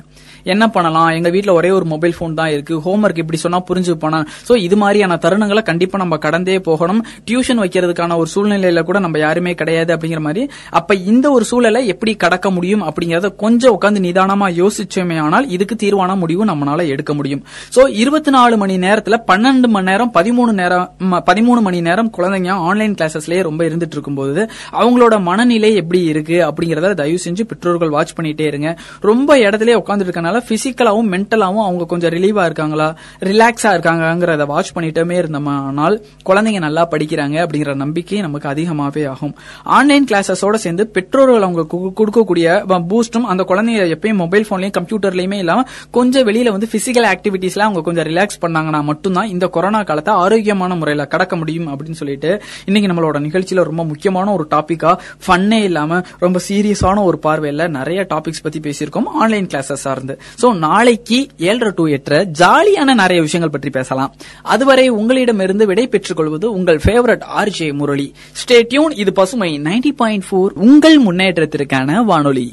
என்ன பண்ணலாம்? எங்க வீட்டுல ஒரே ஒரு மொபைல் ஃபோன் தான் இருக்கு. ஹோம்ஒர்க் இப்படி சொன்னா புரிஞ்சு போனா சோ இது மாதிரியான தருணங்களை கண்டிப்பா நம்ம கடந்தே போகணும். டியூஷன் வைக்கிறதுக்கான ஒரு சூழ்நிலையில கூட நம்ம யாருமே கிடையாது அப்படிங்கிற மாதிரி. அப்ப இந்த ஒரு சூழலை எப்படி கடக்க முடியும் அப்படிங்கறத கொஞ்சம் உட்காந்து நிதானமா யோசிச்சோமே ஆனால் இதுக்கு தீர்வான முடிவு நம்மளால எடுக்க முடியும். சோ இருபத்தி நாலு மணி நேரத்துல பன்னெண்டு மணி நேரம் பதிமூணு நேரம் பதிமூணு மணி நேரம் குழந்தைங்க ஆன்லைன் கிளாஸஸ்லயே ரொம்ப இருந்துட்டு இருக்கும்போது அவங்களோட மனநிலை எப்படி இருக்கு அப்படிங்கறத தயவு செஞ்சு பெற்றோர்கள் வாட்ச் பண்ணிட்டே இருங்க. ரொம்ப இடத்துல உட்காந்துட்டு இருக்கனால பிசிக்கலாவும் மென்டலாவும் அவங்க கொஞ்சம் ரிலீவா இருக்காங்களா? ரிலாக்ஸா இருக்காங்கிறத வாட்ச் பண்ணிட்டே இருந்தோம்னால் குழந்தைங்க நல்லா படிக்கிறாங்க அப்படிங்கிற நம்பிக்கை நமக்கு அதிகமாவே ஆகும். ஆன்லைன் கிளாஸஸோட சேர்ந்து பெற்றோர்கள் அவங்க கு- கொடுக்கக்கூடிய பூஸ்டும் அந்த குழந்தைங்க எப்பயும் மொபைல் போன்லயும் கம்ப்யூட்டர்லயுமே இல்லாம கொஞ்சம் வெளியில வந்து பிசிக்கல் ஆக்டிவிட்டிஸ்ல அவங்க கொஞ்சம் ரிலாக்ஸ் பண்ணாங்கன்னா மட்டும்தான் இந்த கொரோனா காலத்தை ஆரோக்கியமான முறையில கடக்க முடியும் அப்படின்னு சொல்லிட்டு இன்னைக்கு நம்மளோட நிகழ்ச்சியில ரொம்ப முக்கியமான ஒரு டாபிக்கா ஃபன்னே இல்லாம ரொம்ப சீரியஸான ஒரு பார்வையில நிறைய டாபிக்ஸ் பத்தி பேசியிருக்கோம். ஆன்லைன் கிளாஸஸ் சார்ந்து சோ நாளைக்கு ஏழரை டு எட்டரை ஜாலியான நிறைய விஷயங்கள் பற்றி பேசலாம். அதுவரை உங்களிடமிருந்து விடை பெற்றுக் கொள்வது உங்கள் favourite RJ Murali. Stay tune இது பசுமை 90.4 பாயிண்ட் உங்கள் முன்னேற்றத்திற்கான வானொலி.